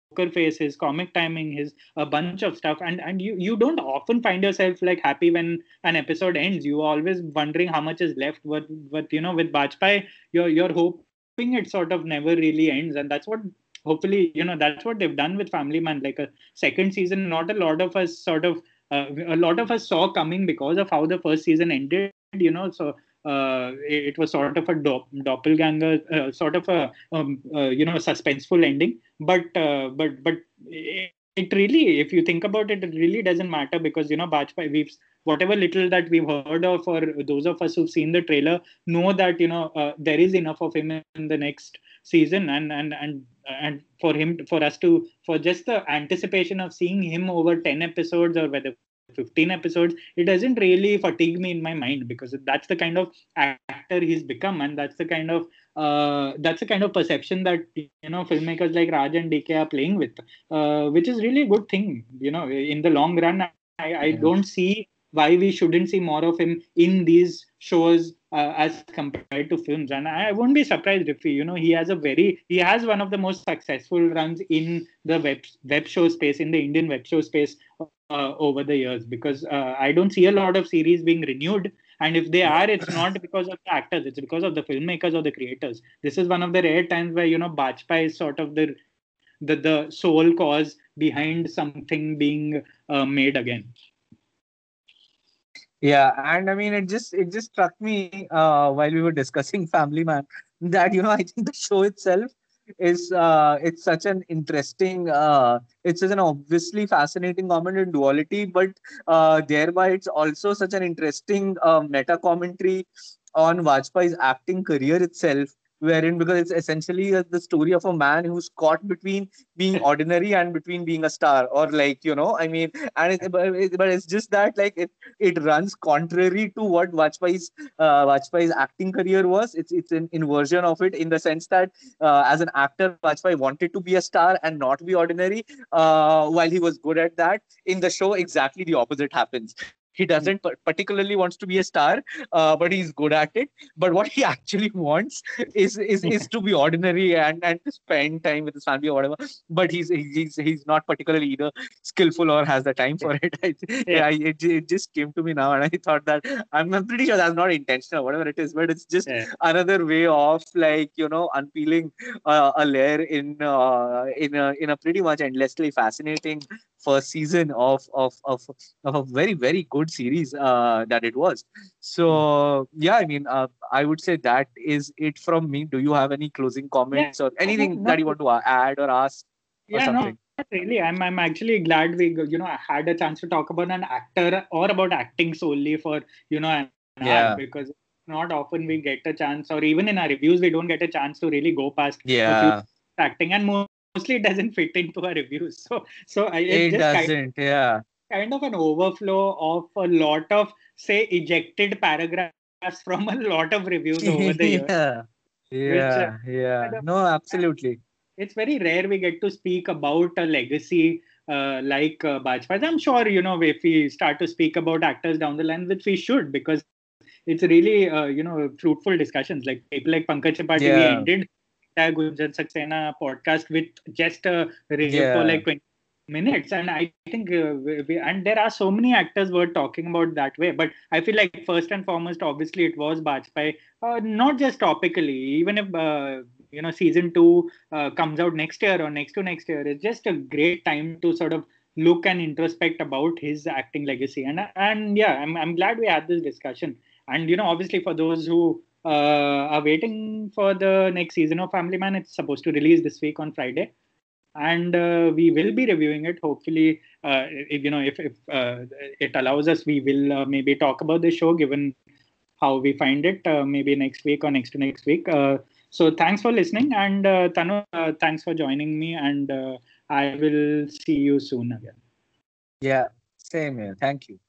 poker face, his comic timing, his a bunch of stuff. And and you you don't often find yourself like happy when an episode ends. You are always wondering how much is left. But but you know with Bajpai, you're you're hoping it sort of never really ends, and that's what hopefully you know that's what they've done with Family Man. Like a second season, not a lot of us sort of uh, a lot of us saw coming because of how the first season ended. You know, so uh, it, was sort of a do- doppelganger, uh, sort of a um, uh, you know suspenseful ending. But uh, but but it, it, really, if you think about it, it really doesn't matter because you know Bajpai, we've whatever little that we've heard of, or those of us who've seen the trailer know that you know uh, there is enough of him in the next season, and and and and for him for us to for just the anticipation of seeing him over 10 episodes or whether 15 episodes it doesn't really fatigue me in my mind because that's the kind of actor he's become and that's the kind of uh, that's the kind of perception that you know filmmakers like raj and dk are playing with uh, which is really a good thing you know in the long run i, I don't see why we shouldn't see more of him in these shows uh, as compared to films. And i won't be surprised if he, you know he has a very he has one of the most successful runs in the web web show space in the indian web show space uh, over the years. Because uh, i don't see a lot of series being renewed. And if they are it's not because of the actors. It's because of the filmmakers or the creators. This is one of the rare times where you know bajpai is sort of the the, the sole cause behind something being uh, made again yeah, and I mean, it just it just struck me uh, while we were discussing Family Man that you know I think the show itself is uh, it's such an interesting uh, it's such an obviously fascinating comment in duality, but uh, thereby it's also such an interesting uh, meta commentary on Vajpayee's acting career itself wherein because it's essentially the story of a man who's caught between being ordinary and between being a star or like you know i mean and it, but, it's just that like it it runs contrary to what Vajpayee's uh, Vajpayee's acting career was. It's it's an inversion of it in the sense that uh, as an actor Vajpayee wanted to be a star and not be ordinary uh, while he was good at that. In the show exactly the opposite happens he doesn't particularly wants to be a star uh, but he's good at it but what he actually wants is is, is to be ordinary and and to spend time with his family or whatever but he's he's he's not particularly either skillful or has the time for it I, yeah. I, it, it just came to me now and i thought that i'm, I'm pretty sure that's not intentional whatever it is but it's just yeah. another way of like you know unpeeling uh, a layer in uh, in a, in a pretty much endlessly fascinating first season of of of, of a very very good series uh, that it was. So yeah, I mean, uh, I would say that is it from me. Do you have any closing comments yeah. or anything that you want to add or ask? Or yeah, something? no, really. I'm I'm actually glad we you know had a chance to talk about an actor or about acting solely for you know an yeah. because not often we get a chance or even in our reviews we don't get a chance to really go past yeah acting and mostly it doesn't fit into our reviews. So so I, it, it doesn't. Kind, yeah. Kind of an overflow of a lot of say ejected paragraphs from a lot of reviews over the years. yeah. Yeah. Which, yeah. Uh, no, absolutely. It's very rare we get to speak about a legacy uh, like uh, Bajpai. I'm sure you know if we start to speak about actors down the line, which we should because it's really uh, you know fruitful discussions. Like people like Pankaj Tripathi, yeah. we ended Gunjan Saxena podcast with just a review yeah. for like 20 minutes. And i think uh, we, and there are so many actors were talking about that way. But i feel like first and foremost obviously it was bajpai uh, not just topically. Even if uh, you know season 2 uh, comes out next year or next to next year it's just a great time to sort of look and introspect about his acting legacy. And and yeah i'm i'm glad we had this discussion. And you know obviously for those who uh, are waiting for the next season of Family Man. It's supposed to release this week on Friday, and uh, we will be reviewing it. Hopefully, uh, if you know if, if uh, it allows us, we will uh, maybe talk about the show given how we find it. Uh, maybe next week or next to next week. So thanks for listening, and uh, Tanu, uh, thanks for joining me, and uh, I will see you soon again. Yeah, same here. Thank you.